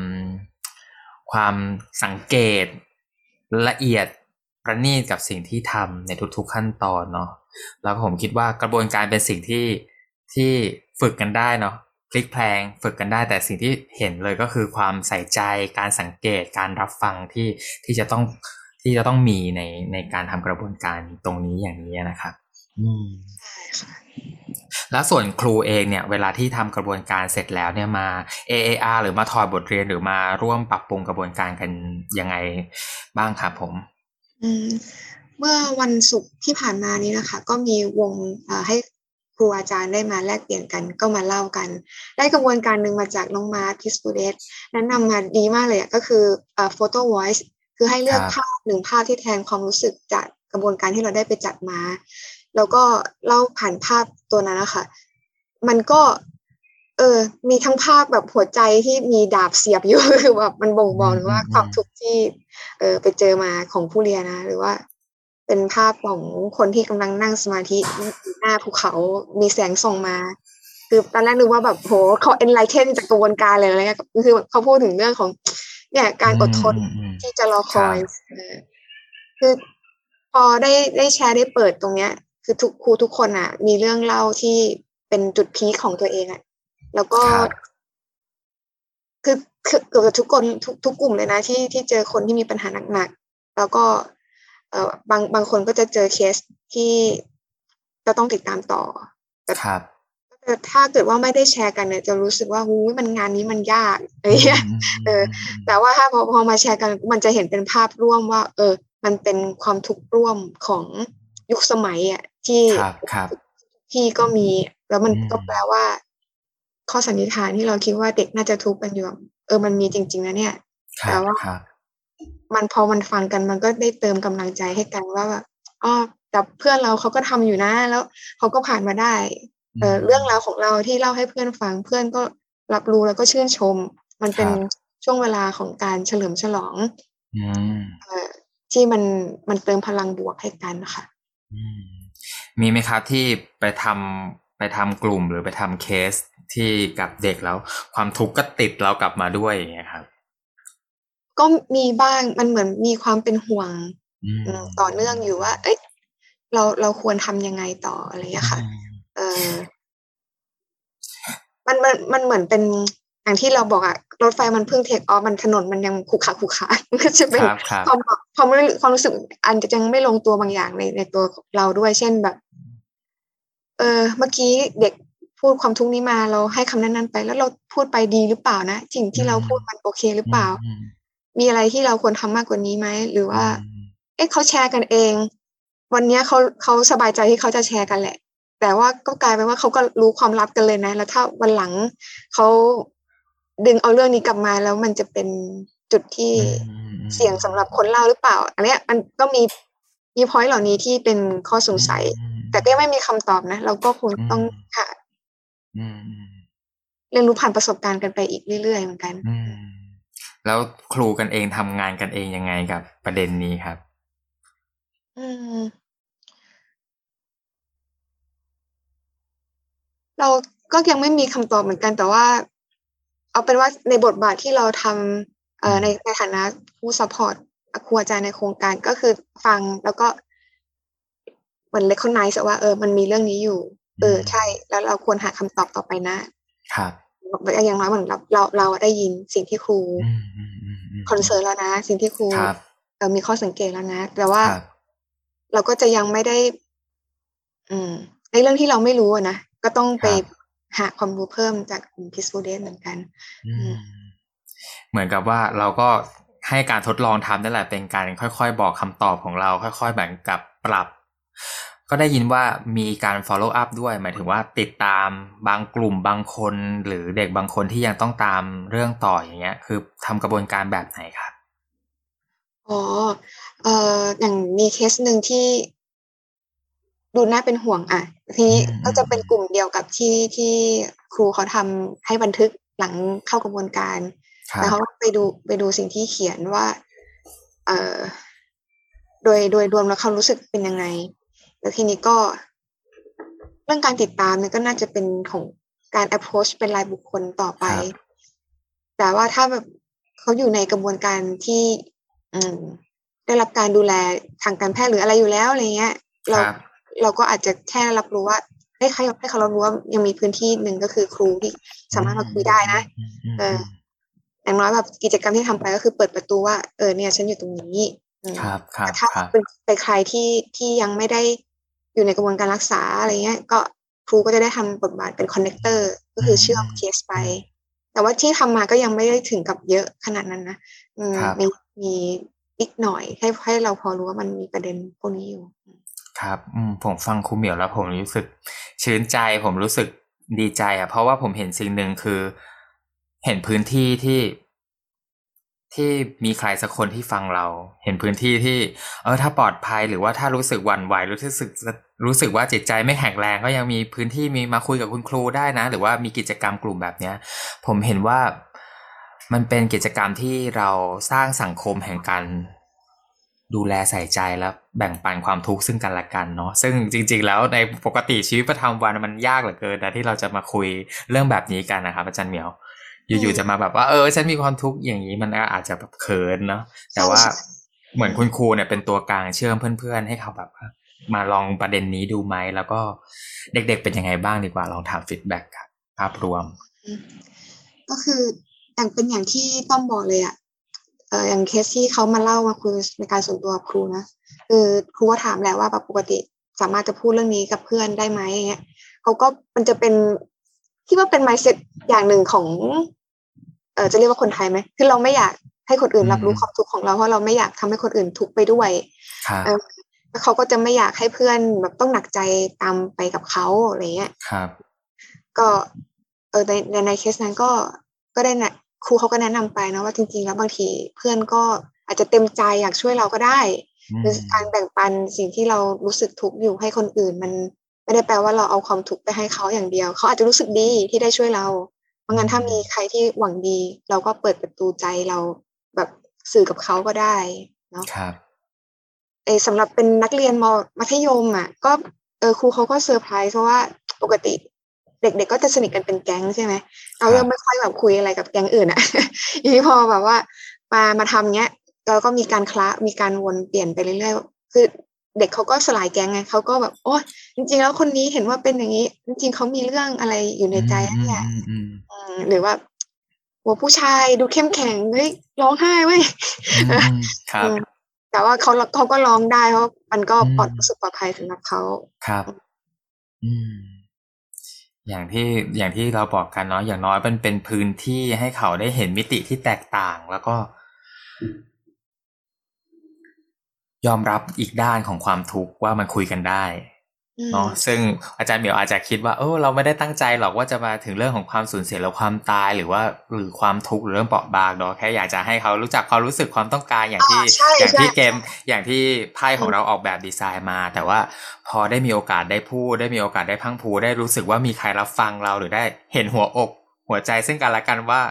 ความสังเกตละเอียดประณีตกับสิ่งที่ทำในทุกๆขั้นตอนเนาะแล้วผมคิดว่ากระบวนการเป็นสิ่งที่ที่ฝึกกันได้เนาะพลิกแพลงฝึกกันได้แต่สิ่งที่เห็นเลยก็คือความใส่ใจการสังเกตการรับฟังที่ที่จะต้อง ที่จะต้องมีในในการทำกระบวนการตรงนี้อย่างนี้นะครับอืมใช่ค่ะแล้วส่วนครูเองเนี่ย เวลาที่ทำกระบวนการเสร็จแล้วเนี่ยมา AAR หรือมาถอดบทเรียนหรือมาร่วมปรับปรุงกระบวนการกันยังไงบ้างครับผม อืมเมื่อวันศุกร์ที่ผ่านมานี้นะคะ ก็มีวงให้ครูอาจารย์ได้มาแลกเปลี่ยนกันก็มาเล่ากัน ได้กระบวนการหนึ่งมาจากน้องมาร์ทิสปูเดสแนะนำมาดีมากเลยก็คืออ่า photo voice คือให้เลือกภาพหนึ่งภาพที่แทนความรู้สึกจากกระบวนการที่เราได้ไปจัดมา แล้วก็เล่าผ่านภาพตัวนั้นนะคะมันก็ เออ มีทั้งภาพแบบหัวใจที่มีดาบเสียบอยู่คือแบบมันบ่งบอกว่าความทุกข์ที่ เออไปเจอมาของผู้เรียนนะ หรือว่าเป็นภาพของคนที่กำลังนั่งสมาธิหน้าภูเขามีแสงส่องมา คือตอนแรกนึกว่าแบบโหเขาเอ็นไลเทนจากกระบวนการเลยอะไรเงี้ยคือเขาพูดถึงเรื่องของ เนี่ยการอดทนที่จะรอคอยคือพอได้ได้แชร์ได้เปิดตรงเนี้ย คือทุกครูทุกคนอะ มีเรื่องเล่าที่เป็นจุดพีคของตัวเองอะ แล้วก็ คือเกือบทุกคนทุกทุกกลุ่มเลยนะที่ที่เจอคนที่มีปัญหาหนักๆแล้วก็เออบางบางคนก็จะเจอเคสที่จะต้องติดตามต่อครับแต่ ถ้าเกิดว่าไม่ได้แชร์กันเนี่ยจะรู้สึกว่าหูมันงานนี้มันยากอะไรเงี้ยเออ แต่ว่าถ้าพอพอมาแชร์กันมันจะเห็นเป็นภาพร่วมว่า เออ มันเป็นความทุกข์ร่วมของยุคสมัยอะที่ที่ก็มี แล้วมันก็แปลว่า ข้อสันนิษฐานที่เราคิดว่าเด็กน่าจะทุกข์กันอยู่เออมันมีจริง ๆนะเนี่ยแต่ว่ามันพอมันฟังกันมันก็ได้เติมกำลังใจให้กันว่าแบบอ๋อแต่เพื่อนเราเขาก็ทำอยู่นะ แล้วเขาก็ผ่านมาได้ เออเรื่องราวของเราที่เล่าให้เพื่อนฟังเพื่อนก็รับรู้แล้วก็ชื่นชม มันเป็นช่วงเวลาของการเฉลิมฉลองอที่มันมันเติมพลังบวกให้กันค่ะมีไหมครับที่ไปทำไปทำกลุ่มหรือไปทำเคสที่กับเด็กแล้ว ความทุกข์ก็ติดเรากลับมาด้วยอย่างเงี้ยครับ ก็มีบ้างมันเหมือนมีความเป็นห่วงต่อเนื่องอยู่ว่า เอ้ยเราเราควรทำยังไงต่ออะไรอย่างเงี้ยค่ะเออ มันมันมันเหมือนเป็นอย่างที่เราบอกอะรถไฟมันเพิ่งเทคออฟมันถนนมันยังขุกขาขุกขามันก็จะเป็นความความความรู้สึกอันจะยังไม่ลงตัวบางอย่างในในตัวเราด้วย เช่นแบบ เออ เมื่อกี้เด็กพูดความทุกข์นี้มาเราให้คำแนะนำไป แล้วเราพูดไปดีหรือเปล่านะสิ่งที่เราพูดมันโอเคหรือเปล่า มีอะไรที่เราควรทำมากกว่านี้ไหมหรือว่า เอ๊ะเขาแชร์กันเอง วันนี้เขาเขาสบายใจที่เขาจะแชร์กันแหละ แต่ว่าก็กลายเป็นว่าเขาก็รู้ความลับกันเลยนะ แล้วถ้าวันหลังเขาดึงเอาเรื่องนี้กลับมาแล้วมันจะเป็นจุดที่เสี่ยงสำหรับคนเล่าหรือเปล่า อันนี้มันก็มีมีพอยต์เหล่านี้ที่เป็นข้อสงสัย แต่ก็ไม่มีคำตอบนะ เราก็คงต้องค่ะเรียนรู้ผ่านประสบการณ์กันไปอีกเรื่อยๆเหมือนกันแล้วครูกันเองทำงานกันเองยังไงกับประเด็นนี้ครับ อืม เราก็ยังไม่มีคำตอบเหมือนกัน แต่ว่า เอาเป็นว่าในบทบาทที่เราทำเอ่อในในฐานะผู้ support ครูอาจารย์ในโครงการก็คือฟังแล้วก็เหมือน recognize ว่าเออมันมีเรื่องนี้อยู่ เออใช่ แล้วเราควรหาคำตอบต่อไปนะครับอย่างน้อยเหมือนเราเราเราได้ยินสิ่งที่ครู concern แล้วนะ สิ่งที่ครูเออมีข้อสังเกตแล้วนะ แต่ว่าเราก็จะยังไม่ได้ อืมในเรื่องที่เราไม่รู้นะ ก็ต้องไปหาความรู้เพิ่มจากกลุ่ม Peaceful Date เหมือนกันเหมือนกับว่าเราก็ให้การทดลองทำนั่นแหละเป็นการค่อยๆ บอกคำตอบของเรา ค่อยๆแบบกับปรับ ก็ได้ยินว่ามีการ follow up ด้วย หมายถึงว่าติดตามบางกลุ่มบางคน หรือเด็กบางคนที่ยังต้องตามเรื่องต่ออย่างเงี้ย คือทำกระบวนการแบบไหนครับอ๋อเอ่ออย่างมีเคสหนึ่งที่ ดูน่าเป็นห่วงอะ ทีนี้ก็จะเป็นกลุ่มเดียวกับที่ที่ครูเขาทำให้บันทึกหลังเข้ากระบวนการ แล้วเขาไปดูไปดูสิ่งที่เขียนว่า เอ่อโดยโดยรวมแล้วเขารู้สึกเป็นยังไง แล้วทีนี้ก็ เรื่องการติดตามเนี่ยก็น่าจะเป็นของการ approach เป็นรายบุคคลต่อไป แต่ว่าถ้าแบบเขาอยู่ในกระบวนการที่ อืม ได้รับการดูแลทางการแพทย์หรืออะไรอยู่แล้วอะไรเงี้ย เรา เราก็อาจจะแค่รับรู้ว่าให้เขาให้เขารับรู้ว่ายังมีพื้นที่หนึ่งก็คือครูที่สามารถมาคุยได้นะ เอออย่างน้อยแบบกิจกรรมที่ทำไปก็คือเปิดประตูว่าเออเนี่ย ฉันอยู่ตรงนี้ครับครับถ้าเป็นไปใครที่ที่ยังไม่ได้อยู่ในกระบวนการรักษาอะไรเงี้ย ก็ครูก็จะได้ทำบทบาทเป็น connector ก็คือเชื่อมเคสไป แต่ว่าที่ทำมาก็ยังไม่ได้ถึงกับเยอะขนาดนั้นนะมีมีอีกหน่อยให้ให้เราพอรู้ว่ามันมีประเด็นพวกนี้อยู่ ครับผมฟังครูเหมียวแล้วผมรู้สึกชื่นใจผมรู้สึกดีใจอะ เพราะว่าผมเห็นสิ่งหนึ่งคือ เห็นพื้นที่ที่ที่มีใครสักคนที่ฟังเรา เห็นพื้นที่ที่ เออถ้าปลอดภัยหรือว่าถ้ารู้สึกหวั่นไหวรู้สึกรู้สึกว่าจิตใจไม่แข็งแรง ก็ยังมีพื้นที่มีมาคุยกับคุณครูได้นะ หรือว่ามีกิจกรรมกลุ่มแบบเนี้ย ผมเห็นว่ามันเป็นกิจกรรมที่เราสร้างสังคมแห่งการ ดูแลใส่ใจแล้วแบ่งปันความทุกข์ซึ่งกันและกันเนาะซึ่งจริง ๆ แล้วในปกติชีวิตประจำวันมันยากเหลือเกินนะที่เราจะมาคุยเรื่องแบบนี้กันนะครับอาจารย์เหมียว อยู่ๆจะมาแบบว่าเออ ฉันมีความทุกข์อย่างนี้มันอาจจะแบบเขินเนาะแต่ว่าเหมือนคุณครูเนี่ยเป็นตัวกลางเชื่อมเพื่อนๆ ให้เขาแบบมาลองประเด็นนี้ดูไหมแล้วก็เด็กๆเป็นยังไงบ้างดีกว่าลองถาม feedback ครับภาพรวม ก็คืออย่างเป็นอย่างที่ต้อมบอกเลยอะ อออย่างเคสที่เขามาเล่ามาคุยในการส่วนตัวครูนะคือครูก็ถามแหละว่าปกติสามารถจะพูดเรื่องนี้กับเพื่อนได้ไหมอย่างเงี้ยเขาก็มันจะเป็นที่ว่าเป็น mindset อย่างหนึ่งของ เออจะเรียกว่าคนไทยไหมคือเราไม่อยากให้คนอื่นรับรู้ความทุกข์ของเราเพราะเราไม่อยากทำให้คนอื่นทุกข์ไปด้วยแล้วเขาก็จะไม่อยากให้เพื่อนแบบต้องหนักใจตามไปกับเขาอะไรเงี้ยครับ ก็ เออในในเคสนั้นก็ก็ได้นะ ครูเขาก็แนะนำไปนะว่าจริง ๆ แล้วบางทีเพื่อนก็อาจจะเต็มใจอยากช่วยเราก็ได้หรือการแบ่งปันสิ่งที่เรารู้สึกทุกข์อยู่ให้คนอื่นมันไม่ได้แปลว่าเราเอาความทุกข์ไปให้เขาอย่างเดียว เขาอาจจะรู้สึกดีที่ได้ช่วยเราเพราะงั้นถ้ามีใครที่หวังดี เราก็เปิดประตูใจเราแบบสื่อกับเขาก็ได้เนาะครับไอสำหรับเป็นนักเรียนมมัธยมอะ ก็เออครูเขาก็เซอร์ไพรส์เพราะว่าปกติ เด็กๆก็จะสนิทกันเป็นแก๊งใช่ไหมเรายังไม่ค่อยแบบคุยอะไรกับแก๊งอื่นอะทีนี้พอแบบว่ามามาทำเนี้ยเราก็มีการคละมีการวนเปลี่ยนไปเรื่อยๆ คือเด็กเขาก็สลายแก๊งไงเขาก็แบบโอ้จริง ๆ แล้วคนนี้เห็นว่าเป็นอย่างนี้ จริง ๆเขามีเรื่องอะไรอยู่ในใจเนี่ยหรือว่าหัวผู้ชายดูเข้มแข็งเฮ้ยร้องไห้เว้ยครับแต่ว่าเขาเขาก็ร้องได้เพราะมันก็ปลอดรู้สึกปลอดภัยสำหรับเขาครับ อืม อย่างที่อย่างที่เราบอกกันเนาะอย่างน้อยมันเป็นพื้นที่ให้เขาได้เห็นมิติที่แตกต่างแล้วก็ ยอมรับอีกด้านของความทุกข์ว่ามันคุยกันได้ เนาะซึ่งอาจารย์เหมียวอาจจะคิดว่าเออเราไม่ได้ตั้งใจหรอกว่าจะมาถึงเรื่องของความสูญเสียหรือความตายหรือว่าหรือความทุกข์หรือเรื่องเปราะบางเนาะแค่อยากจะให้เขารู้จักความรู้สึกความต้องการอย่างที่อย่างที่เกมอย่างที่ไพ่ของเราออกแบบดีไซน์มา แต่ว่าพอได้มีโอกาสได้พูดได้มีโอกาสได้พังพูได้รู้สึกว่ามีใครรับฟังเราหรือได้เห็นหัวอก หัวใจซึ่งกันและกันว่า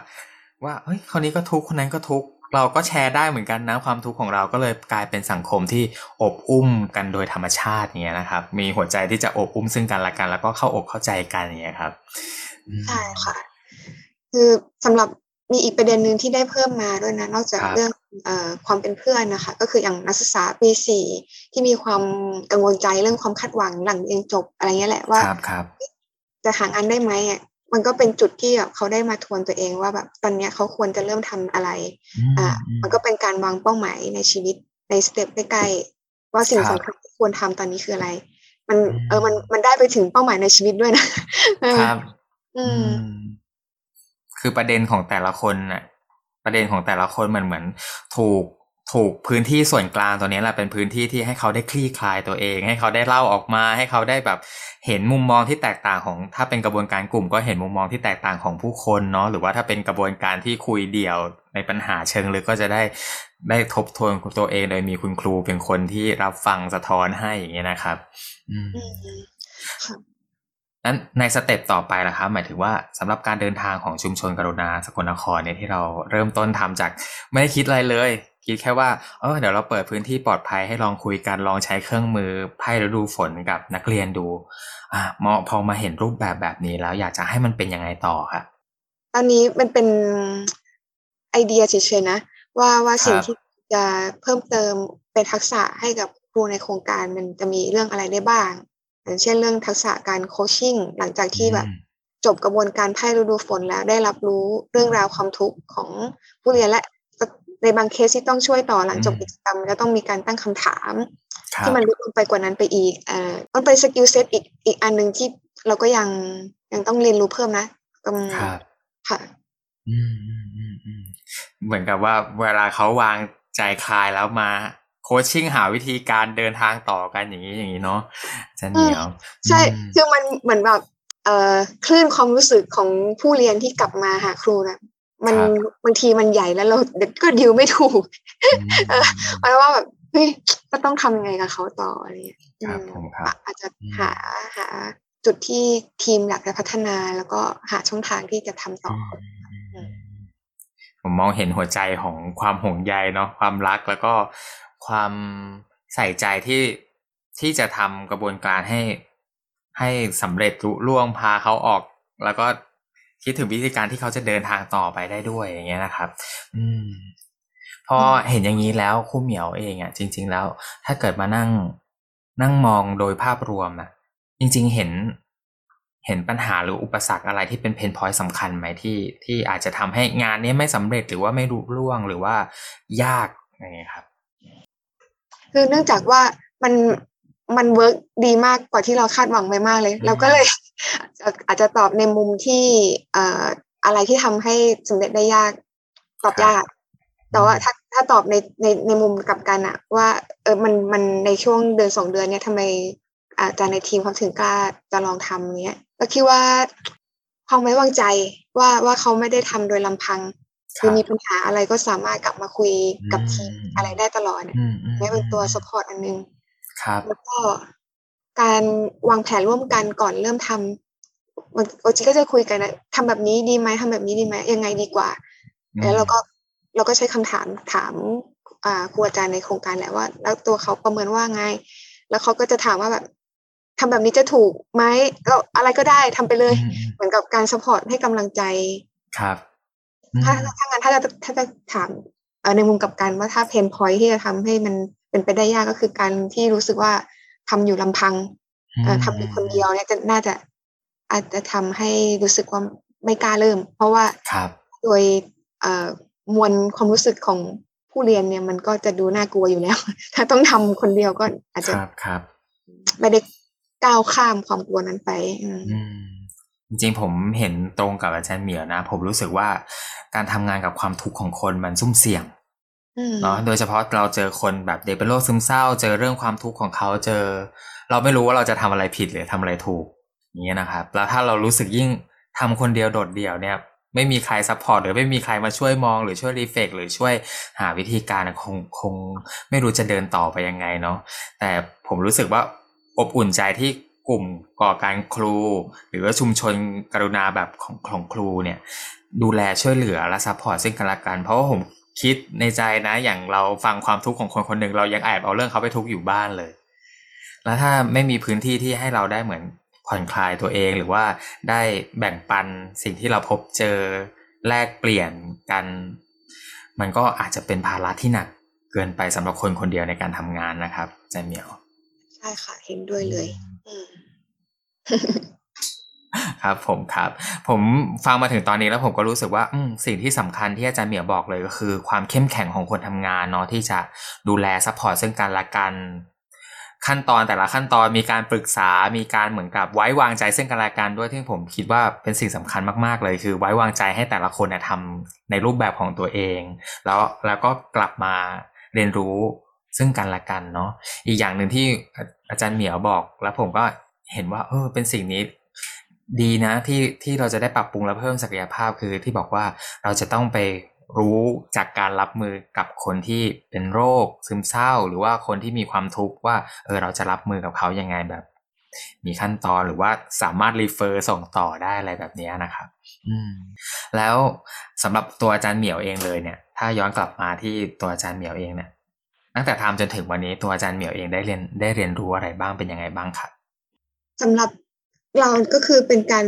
ว่าเฮ้ยคนนี้ก็ทุกข์คนนั้นก็ทุกข์ เราก็แชร์ได้เหมือนกันนะความทุกข์ของเราก็เลยกลายเป็นสังคมที่อบอุ้มกันโดยธรรมชาติเนี้ยนะครับ มีหัวใจที่จะอบอุ้มซึ่งกันและกัน แล้วก็เข้าอกเข้าใจกันอย่างเงี้ยครับใช่ค่ะ คือสำหรับมีอีกประเด็นหนึ่งที่ได้เพิ่มมาด้วยนะ นอกจากเรื่องอความเป็นเพื่อนนะคะ ก็คืออย่างนักศึกษาปีสี่ที่มีความกังวลใจเรื่องความคาดหวังหลังเรียนจบอะไรเงี้ยแหละว่าจะหางานได้ไหมอะ มันก็เป็นจุดที่แบบเขาได้มาทวนตัวเองว่าแบบตอนนี้เขาควรจะเริ่มทำอะไร อ่า มันก็เป็นการวางเป้าหมายในชีวิตในสเต็ปใกล้ๆว่าสิ่งสำคัญที่ควรทำตอนนี้คืออะไร มันเออมันมันได้ไปถึงเป้าหมายในชีวิตด้วยนะครับ อืม คือประเด็นของแต่ละคนน่ะ ประเด็นของแต่ละคนมันเหมือนถูก ถูกพื้นที่ส่วนกลางตัวนี้แหละเป็นพื้นที่ที่ให้เขาได้คลี่คลายตัวเอง ให้เขาได้เล่าออกมา ให้เขาได้แบบเห็นมุมมองที่แตกต่างของ ถ้าเป็นกระบวนการกลุ่มก็เห็นมุมมองที่แตกต่างของผู้คนเนาะหรือว่าถ้าเป็นกระบวนการที่คุยเดี่ยวในปัญหาเชิงลึกก็จะได้ได้ทบทวนตัวเองโดยมีคุณครูเป็นคนที่รับฟังสะท้อนให้อย่างเงี้ยนะครับ อืมอืมค่ะนั้นในสเต็ปต่อไปล่ะครับหมายถึงว่าสำหรับการเดินทางของชุมชนกรุณาสกลนครเนี่ยที่เราเริ่มต้นทำจากไม่ได้คิดอะไรเลย คิดแค่ว่าเออเดี๋ยวเราเปิดพื้นที่ปลอดภัยให้ลองคุยกันลองใช้เครื่องมือไพ่ฤดูฝนกับนักเรียนดูอะมอพอมาเห็นรูปแบบแบบนี้แล้วอยากจะให้มันเป็นยังไงต่อครับตอนนี้มันเป็นไอเดียเฉยๆนะ ว่าว่าสิ่งครับที่จะเพิ่มเติมเป็นทักษะให้กับครูในโครงการมันจะมีเรื่องอะไรได้บ้าง อย่างเช่นเรื่องทักษะการ coaching หลังจากที่แบบอืมจบกระบวนการไพ่ฤดูฝนแล้วได้รับรู้เรื่องราวความทุกข์ของผู้เรียนและ ในบางเคสที่ต้องช่วยต่อหลังจบอืมกิจกรรมก็ต้องมีการตั้งคำถามครับที่มันลึกลงไปกว่านั้นไปอีกเอ่อมันเป็น skill set อีกอีกอันหนึ่งที่เราก็ยังยังต้องเรียนรู้เพิ่มนะอืมครับค่ะอืมอืมอืมอืมเหมือนกับว่าเวลาเขาวางใจคลายแล้วมาโคชชิ่งหาวิธีการเดินทางต่อกันอย่างนี้อย่างนี้เนาะอาจะเหนียวใช่อืมคือมันเหมือนแบบเอ่อคลื่นความรู้สึกของผู้เรียนที่กลับมาหาครูนะ มันครับบางทีมันใหญ่แล้วเราเด็กก็ดิวไม่ถูกเออเพราะว่าแบบเฮ้ยก็ต้องทำยังไงกับเขาต่ออะไรเงี้ยครับอืมผมครับอะอาจจะอืมหาหาจุดที่ทีมอยากจะพัฒนาแล้วก็หาช่องทางที่จะทำต่อออืมผมมองเห็นหัวใจของความห่วงใยเนาะความรักแล้วก็ความใส่ใจที่ที่จะทำกระบวนการให้ให้สำเร็จลุล่วงพาเขาออก แล้วก็ คิดถึงวิธีการที่เขาจะเดินทางต่อไปได้ด้วยอย่างเงี้ยนะครับ อืม พอเห็นอย่างนี้แล้วครูเหมียวเองอะ จริง ๆ แล้ว ถ้าเกิดมานั่งนั่งมองโดยภาพรวมอะ จริง ๆ เห็น เห็นปัญหาหรืออุปสรรคอะไรที่เป็น pain point สำคัญไหมที่ที่อาจจะทำให้งานนี้ไม่สำเร็จหรือว่าไม่ลุล่วงหรือว่ายากอะไรเงี้ยครับ คือเนื่องจากว่ามัน มัน work ดีมากกว่าที่เราคาดหวังไปมากเลยอืมเราก็เลยอาจจะตอบในมุมที่เอ่ออะไรที่ทำให้สำเร็จได้ยากตอบยาก แต่ว่าถ้าถ้าตอบในในในมุมกลับกันอะว่าเออมันมันในช่วงเดือนสองเดือนเนี้ยทำไมอาจารย์ในทีมเขาถึงกล้าจะลองทำเนี้ยก็คิดว่าความไว้วางใจว่าว่าเขาไม่ได้ทำโดยลำพังคือมีปัญหาอะไรก็สามารถกลับมาคุยกับทีมอืมอะไรได้ตลอดเนี่ยอืมอืมไม่เป็นตัว support อันนึง ครับแล้วก็การวางแผนร่วมกันก่อนเริ่มทำบางบางทีก็จะคุยกันนะทำแบบนี้ดีไหมทำแบบนี้ดีไหมยังไงดีกว่า แล้วเราก็เราก็ใช้คำถามถามอ่าครูอาจารย์ในโครงการแหละว่า แล้วตัวเขาประเมินว่าไง แล้วเขาก็จะถามว่าแบบทำแบบนี้จะถูกไหมก็อะไรก็ได้ทำไปเลยอืมอืมเหมือนกับการ support ให้กำลังใจครับอืมถ้าถ้างั้นถ้าจะถ้าจะถามเอ่อในมุมกลับกันว่าถ้าเพนพอยที่จะทำให้มัน เป็นไปได้ยากก็คือการที่รู้สึกว่าทำอยู่ลำพังเอ่อทำอยู่คนเดียวเนี่ยจะน่าจะอาจจะทำให้รู้สึกว่าไม่กล้าเริ่ม เพราะว่าครับโดยเอ่อมวลความรู้สึกของผู้เรียนเนี่ยมันก็จะดูน่ากลัวอยู่แล้ว ถ้าต้องทำคนเดียวก็อาจคจะรับครับไม่ได้ก้าวข้ามความกลัวนั้นไปอืมอืมจริงๆผมเห็นตรงกับอาจารย์เหมียวนะ ผมรู้สึกว่าการทำงานกับความทุกข์ของคนมันสุ่มเสี่ยงอืม เนาะโดยเฉพาะเราเจอคนแบบเด็กเป็นโรคซึมเศร้า เจอเรื่องความทุกข์ของเขาเจอ เราไม่รู้ว่าเราจะทำอะไรผิดหรือทำอะไรถูกอย่างเงี้ยนะครับ แล้วถ้าเรารู้สึกยิ่งทำคนเดียวโดดเดี่ยวเนี่ย ไม่มีใคร support หรือไม่มีใครมาช่วยมอง หรือช่วย reflect หรือช่วยหาวิธีการคงคงไม่รู้จะเดินต่อไปยังไงเนาะแต่ผมรู้สึกว่าอบอุ่นใจที่กลุ่มก่อการครู หรือว่าชุมชนกรุณาแบบของของครูเนี่ย ดูแลช่วยเหลือและ support ซึ่งกันและกัน เพราะว่าผม คิดในใจนะ อย่างเราฟังความทุกข์ของคนคนหนึ่งเรายังแอบเอาเรื่องเขาไปทุกข์อยู่บ้านเลย แล้วถ้าไม่มีพื้นที่ที่ให้เราได้เหมือนผ่อนคลายตัวเองหรือว่าได้แบ่งปันสิ่งที่เราพบเจอแลกเปลี่ยนกัน มันก็อาจจะเป็นภาระที่หนักเกินไปสำหรับคนคนเดียวในการทำงานนะครับจารย์เหมียว ใช่ค่ะเห็นด้วยเลย อืม ครับผมครับ ผมฟังมาถึงตอนนี้แล้วผมก็รู้สึกว่าสิ่งที่สำคัญที่อาจารย์เหมียวบอกเลยก็คือ ความเข้มแข็งของคนทำงานเนาะที่จะดูแล support ซึ่งกันและกัน ขั้นตอนแต่ละขั้นตอนมีการปรึกษา มีการเหมือนกับไว้วางใจซึ่งกันและกันด้วยที่ผมคิดว่าเป็นสิ่งสำคัญมากๆเลย คือ ไว้วางใจให้แต่ละคนทำในรูปแบบของตัวเอง แล้วแล้วก็กลับมาเรียนรู้ซึ่งกันและกันเนาะอีกอย่างหนึ่งที่อาจารย์เหมียวบอก แล้วผมก็เห็นว่าเออเป็นสิ่งนี้ ดีนะที่ที่เราจะได้ปรับปรุงและเพิ่มศักยภาพคือที่บอกว่าเราจะต้องไปรู้จากการรับมือกับคนที่เป็นโรคซึมเศร้า หรือว่าคนที่มีความทุกข์ว่าเออเราจะรับมือกับเขายังไงแบบ มีขั้นตอนหรือว่าสามารถรีเฟอร์ส่งต่อได้อะไรแบบนี้นะครับ อืม แล้วสำหรับตัวอาจารย์เหมียวเองเลยเนี่ย ถ้าย้อนกลับมาที่ตัวอาจารย์เหมียวเองเนี่ยตั้งแต่ทำจนถึงวันนี้ตัวอาจารย์เหมียวเองได้เรียนได้เรียนรู้อะไรบ้างเป็นยังไงบ้างครับสำหรับ เราก็คือเป็นการ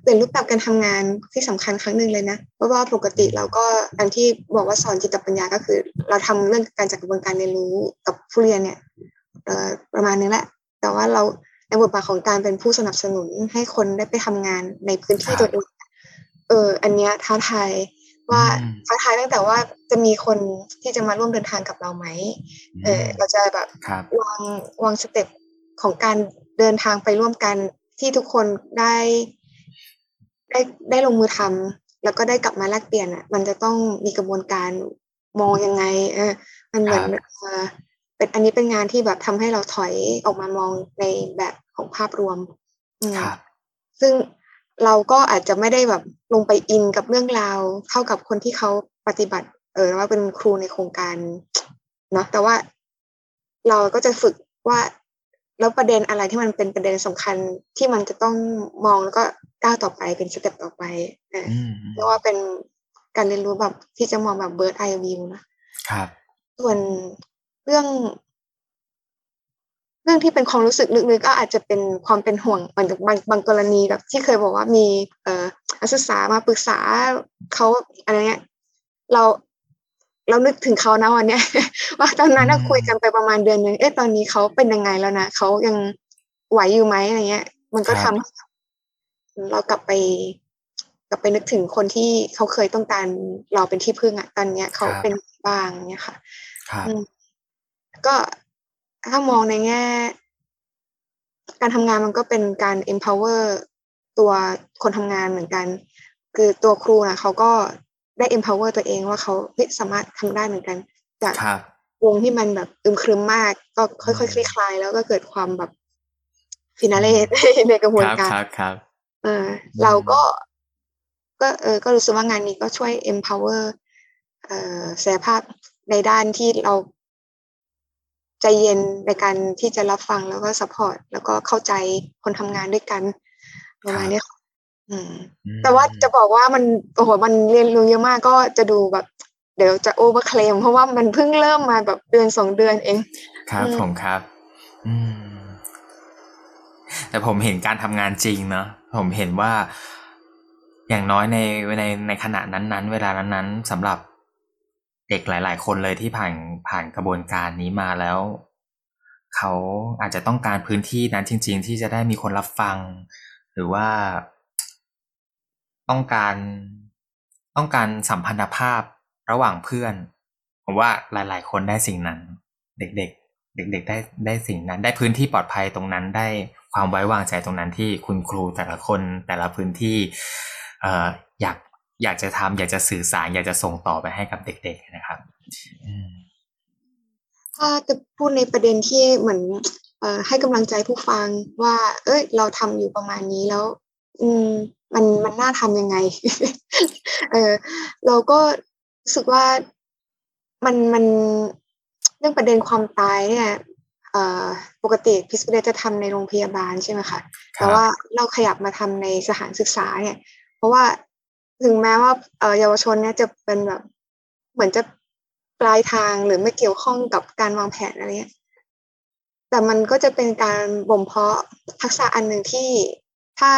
เปลี่ยนรูปแบบการทำงานที่สำคัญครั้งหนึ่งเลยนะ เพราะว่าปกติเราก็อย่างที่บอกว่าสอนจิตปัญญาก็คือ เราทำเรื่องการจัดกระบวนการเรียนรู้กับผู้เรียนเนี่ยประมาณนี้แหละ แต่ว่าเราในบทบาทของการเป็นผู้สนับสนุนให้คนได้ไปทำงานในพื้นที่ตัวเองเออ อันเนี้ยท้าทายว่าท้าทายตั้งแต่ว่าจะมีคนที่จะมาร่วมเดินทางกับเราไหมเออเราจะแบบวางวางสเต็ปของการ เดินทางไปร่วมกันที่ทุกคนได้ได้ได้ลงมือทำแล้วก็ได้กลับมาแลกเปลี่ยนอะ มันจะต้องมีกระบวนการมองยังไง เออ มันเหมือนเป็นอันนี้เป็นงานที่แบบทำให้เราถอยออกมามองในแบบของภาพรวมซึ่งเราก็อาจจะไม่ได้แบบลงไปอินกับเรื่องราวเท่ากับคนที่เขาปฏิบัติ เออว่าเป็นครูในโครงการเนาะแต่ว่าเราก็จะฝึกว่า แล้วประเด็นอะไรที่มันเป็นประเด็นสำคัญที่มันจะต้องมองแล้วก็ก้าวต่อไปเป็นสเต็ปต่อไปเรียกว่าเป็นการเรียนรู้แบบที่จะมองแบบเบิร์ดไอวิวนะครับ ส่วนเรื่อง เรื่องที่เป็นความรู้สึกลึกๆก็อาจจะเป็นความเป็นห่วงบางบางบางกรณีแบบที่เคยบอกว่ามี เอ่อนักศึกษามาปรึกษาเขาอะไรเงี้ยเรา เรานึกถึงเขานะวันเนี้ยว่าตอนนั้นคุยกันไปประมาณเดือนหนึ่งเอ๊ะตอนนี้เขาเป็นยังไงแล้วนะเขายังไหวอยู่ไหมอะไรเงี้ย มันก็ทำเรากลับไป กลับไปนึกถึงคนที่เขาเคยต้องการเราเป็นที่พึ่งอะตอนเนี้ยเขาเป็นบ้างเนี่ยค่ะก็ถ้ามองในแง่ การทำงานมันก็เป็นการ empower ตัวคนทำงานเหมือนกัน คือตัวครูนะเขาก็ ได้ empower ตัวเองว่าเขาสามารถทำได้เหมือนกัน จากวงที่มันแบบอึมครึมมาก ก็ค่อยๆคลี่คลาย แล้วก็เกิดความแบบfinale ในกระบวนการครับครับเออเราก็ ก็เออก็รู้สึกว่างานนี้ก็ช่วย empower เอ่อศักยภาพในด้านที่เราใจเย็นในการที่จะรับฟังแล้วก็ support แล้วก็เข้าใจคนทำงานด้วยกันประมาณนี้ แต่ว่าจะบอกว่ามันโอ้โหมันเรียนรู้เยอะมากก็จะดูแบบ เดี๋ยวจะ overclaim เพราะว่ามันเพิ่งเริ่มมาแบบเดือนสองเดือนเอง ครับผมครับ อืมแต่ผมเห็นการทำงานจริงเนาะผมเห็นว่าอย่างน้อยในในในขณะนั้นๆ เวลานั้นๆสำหรับเด็กหลาย ๆ คนเลยที่ผ่านผ่านกระบวนการนี้มาแล้ว เขาอาจจะต้องการพื้นที่นั้นจริง ๆ ที่จะได้มีคนรับฟัง หรือว่า ต้องการต้องการสัมพันธภาพระหว่างเพื่อน ผมว่าหลาย ๆ คนได้สิ่งนั้น เด็ก ๆ เด็ก ๆ ได้ได้สิ่งนั้น ได้พื้นที่ปลอดภัยตรงนั้นได้ความไว้วางใจตรงนั้นที่คุณครูแต่ละคนแต่ละพื้นที่เอ่ออยากอยากจะทำอยากจะสื่อสาร อยากจะส่งต่อไปให้กับเด็ก ๆ นะครับถ้าจะพูดในประเด็นที่เหมือนให้กำลังใจผู้ฟังว่า เอ้ย เราทำอยู่ประมาณนี้แล้ว อืม มันมันน่าทำยังไง เออ เราก็รู้สึกว่ามันมันเรื่องประเด็นความตายเนี่ยปกติพิสเดจะทำในโรงพยาบาลใช่ไหมคะแต่ว่าเราขยับมาทำในสถานศึกษาเนี่ย เพราะว่าถึงแม้ว่าเยาวชนเนี่ยจะเป็นแบบเหมือนจะปลายทางหรือไม่เกี่ยวข้องกับการวางแผนอะไรเงี้ยแต่มันก็จะเป็นการบ่มเพาะทักษะอันหนึ่งที่ถ้า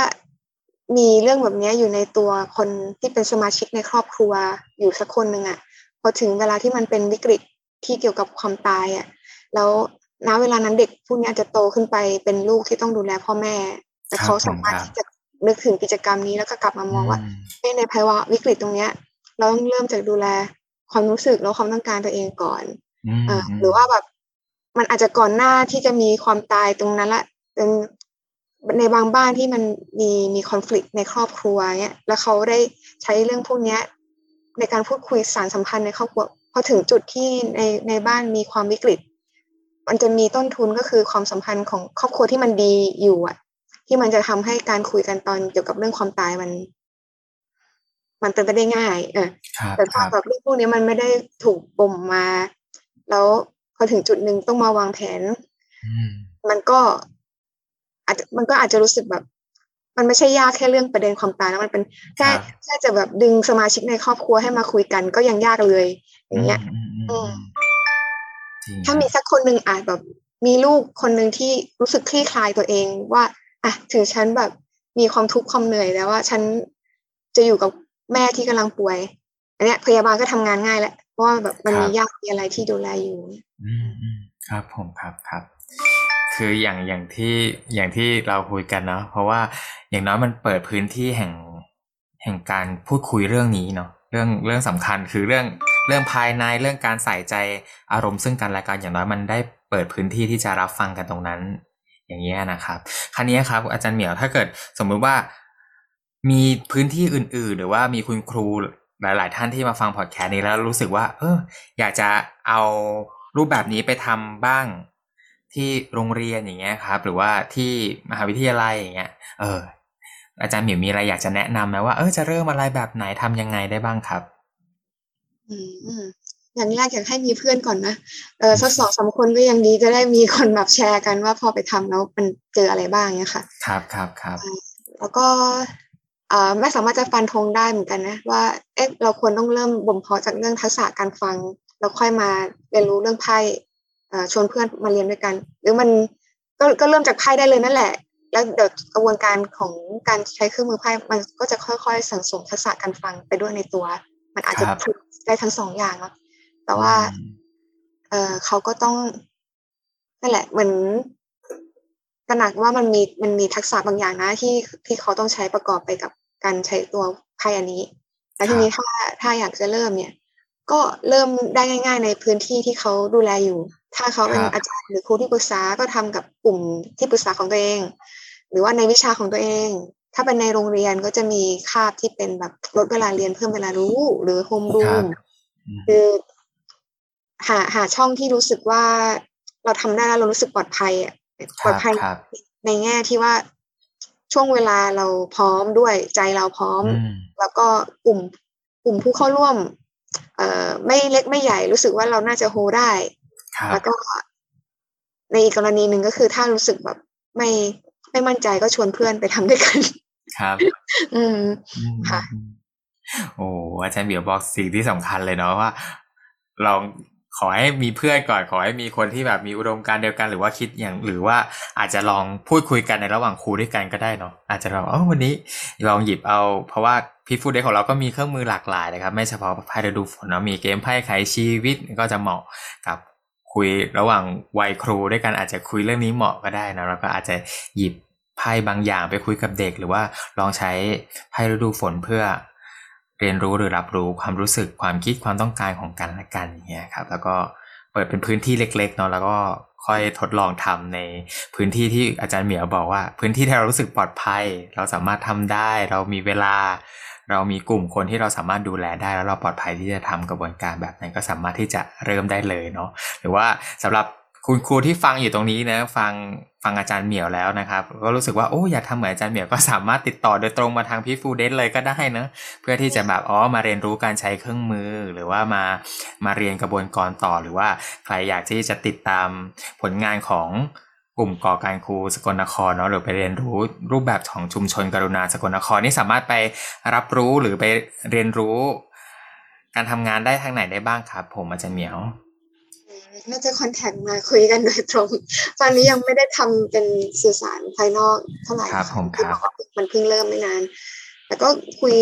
มีเรื่องแบบนี้อยู่ในตัวคนที่เป็นสมาชิกในครอบครัวอยู่สักคนหนึ่งอะ่ะพอถึงเวลาที่มันเป็นวิกฤตที่เกี่ยวกับความตายอะ่ะแล้วณเวลานั้นเด็กผู้นี้จะโตขึ้นไปเป็นลูกที่ต้องดูแลพ่อแม่ แต่เขาสามารถที่จะนึกถึงกิจกรรมนี้แล้วก็กลับมามองว่าในภาวะวิกฤตตรงเนี้ย เราต้องเริ่มจากดูแลความรู้สึกแล้วความต้องการตัวเองก่อนอหรือว่าแบบมันอาจจะก่อนหน้าที่จะมีความตายตรงนั้นละเป็น ในบางบ้านที่มันมีมีคอน FLICT ในครอบครัวเนี้ยแล้วเขาได้ใช้เรื่องพวกเนี้ยในการพูดคุยสารสัมพันธ์ในครอบครัวพอถึงจุดที่ในในบ้านมีความวิกฤต มันจะมีต้นทุนก็คือความสัมพันธ์ของครอบครัวที่มันดีอยู่อะที่มันจะทำให้การคุยกันตอนเกี่ยวกับเรื่องความตายมัน มันเป็นไปได้ง่าย เออครับแต่คพอรับแบบเรื่องพวกนี้มันไม่ได้ถูกบ่มมา แล้วพอถึงจุดหนึ่งต้องมาวางแผนอืมมันก็ อาจจะมันก็อาจจะรู้สึกแบบ มันไม่ใช่ยากแค่เรื่องประเด็นความตายแล้วมันเป็นแค่แค่จะแบบดึงสมาชิกในครอบครัวให้มาคุยกันก็ยังยากเลย อย่างเงี้ยอืมอืมอือืมมจริงถ้าครับมีสักคนหนึ่งอาจแบบ มีลูกคนหนึ่งที่รู้สึกคลี่คลายตัวเองว่าอะถึงฉันแบบมีความทุกข์ความเหนื่อยแล้วว่าฉันจะอยู่กับแม่ที่กำลังป่วย อันเนี้ยพยาบาลก็ทำงานง่ายแหละเพราะว่าแบบมันมีญาติมีอะไรที่ดูแลอยู่ อืมอืมครับผมครับครับ คืออย่างอย่างที่อย่างที่เราคุยกันเนาะเพราะว่าอย่างน้อยมันเปิดพื้นที่แห่งแห่งการพูดคุยเรื่องนี้เนาะเรื่องเรื่องสำคัญคือเรื่องเรื่องภายในเรื่องการใส่ใจอารมณ์ซึ่งกันและกันอย่างน้อยมันได้เปิดพื้นที่ที่จะรับฟังกันตรงนั้น อย่างนี้นะครับครั้นี้ครับ อาจารย์เหมียวถ้าเกิดสมมุติว่ามีพื้นที่อื่น ๆ หรือว่ามีคุณครูหลาย ๆ ท่านที่มาฟังพอดแคสต์นี้แล้วรู้สึกว่า เอออยากจะเอารูปแบบนี้ไปทำบ้าง ที่โรงเรียนอย่างเงี้ยครับ หรือว่าที่มหาวิทยาลัยอย่างเงี้ย เออ อาจารย์เหมียวมีอะไรอยากจะแนะนำไหมว่าเออจะเริ่มอะไรแบบไหนทำยังไงได้บ้างครับอืมอืมอย่างแรกอยากให้มีเพื่อนก่อนนะ เออสักสองสามคนก็ยังดีจะได้มีคนแบบแชร์กันว่าพอไปทำแล้วมันเจออะไรบ้างเนี่ยค่ะ ครับครับครับแล้วก็อ่าไม่สามารถจะฟันธงได้เหมือนกันนะว่า เอ๊ะเราควรต้องเริ่มบ่มเพาะจากเรื่องทักษะการฟัง แล้วค่อยมาเรียนรู้เรื่องไพ่อ่า ชวนเพื่อนมาเรียนด้วยกัน หรือมันก็ก็เริ่มจากไพ่ได้เลยนั่นแหละ แล้วเดี๋ยวกระบวนการของการใช้เครื่องมือไพ่มันก็จะค่อยๆสั่งสมทักษะการฟังไปด้วยในตัว มันอาจจะครับฝึกได้ทั้งสองอย่างเนาะแต่ว่าอืมเออเขาก็ต้องนั่นแหละเหมือนตระหนักว่ามันมีมันมีทักษะบางอย่างนะที่ที่เขาต้องใช้ประกอบไปกับการใช้ตัวไพ่อันนี้ แล้วทีนี้ถ้าถ้าอยากจะเริ่มเนี่ย ก็เริ่มได้ง่าย ๆ ในพื้นที่ที่เขาดูแลอยู่ ถ้าเขาเป็นครับอาจารย์หรือครูที่ปรึกษาก็ทำกับกลุ่มที่ปรึกษาของตัวเอง หรือว่าในวิชาของตัวเอง ถ้าเป็นในโรงเรียนก็จะมีคาบที่เป็นแบบลดเวลาเรียนเพิ่มเวลารู้ หรือโฮมรูครับมอืมคือหาหาช่องที่รู้สึกว่าเราทำได้แล้วเรารู้สึกปลอดภัยอะปลอดภัยครับในแง่ที่ว่าช่วงเวลาเราพร้อมด้วยใจเราพร้อมอืมแล้วก็กลุ่มกลุ่มผู้เข้าร่วมเอ่อ ไม่เล็กไม่ใหญ่รู้สึกว่าเราน่าจะโฮได้ครับแล้วก็ในอีกกรณีหนึ่งก็คือถ้ารู้สึกแบบไม่ไม่มั่นใจก็ชวนเพื่อนไปทำด้วยกัน ครับ อืมอืมค่ะอืมโอ้อาจารย์เบียวบอกสิ่งที่สำคัญเลยเนาะว่าลอง ขอให้มีเพื่อนก่อนขอให้มีคนที่แบบมีอุดมการเดียวกันหรือว่าคิดอย่างหรือว่าอาจจะลองพูดคุยกันในระหว่างครูด้วยกันก็ได้เนาะอาจจะลองเออวันนี้ลองหยิบเอา เพราะว่าพี่ฟูดเดย์ของเราก็มีเครื่องมือหลากหลายนะครับ ไม่เฉพาะไพ่ฤดูฝนเนาะมีเกมไพ่ไขชีวิตก็จะเหมาะกับคุยระหว่างวัยครูด้วยกันอาจจะคุยเรื่องนี้เหมาะก็ได้นะแล้วก็อาจจะหยิบไพ่บางอย่างไปคุยกับเด็ก หรือว่าลองใช้ไพ่ฤดูฝนเพื่อ เรียนรู้หรือรับรู้ความรู้สึกความคิดความต้องการของกันและกันอย่างเงี้ยครับแล้วก็เปิดเป็นพื้นที่เล็กๆเนาะแล้วก็ค่อยทดลองทำในพื้นที่ที่อาจารย์เหมียวบอกว่า พื้นที่ที่เรารู้สึกปลอดภัย เราสามารถทำได้ เรามีเวลา เรามีกลุ่มคนที่เราสามารถดูแลได้แล้วเราปลอดภัยที่จะทำกระบวนการแบบนั้นก็สามารถที่จะเริ่มได้เลยเนาะหรือว่าสำหรับ คุณครูที่ฟังอยู่ตรงนี้นะ ฟังฟังอาจารย์เหมียวแล้วนะครับ ก็รู้สึกว่าโอ้อยากทำเหมือนอาจารย์เหมียวก็สามารถติดต่อโดยตรงมาทางพี่ฟูเดนเลยก็ได้นะเพื่อที่จะแบบอ๋อมาเรียนรู้การใช้เครื่องมือ หรือว่ามามาเรียนกระบวนการต่อหรือว่าใครอยากที่จะติดตามผลงานของกลุ่มก่อการครูสกลนครเนาะหรือไปเรียนรู้รูปแบบของชุมชนกรุณาสกลนครนี่สามารถไปรับรู้หรือไปเรียนรู้ การทำงานได้ทางไหนได้บ้างครับ ผมอาจารย์เหมียว น่าจะคอนแทคมาคุยกันโดยตรง ตอนนี้ยังไม่ได้ทำเป็นสื่อสารภายนอกเท่าไหร่ครับผมที่ครับบอกว่ามันเพิ่งเริ่มไม่นาน แต่ก็คุย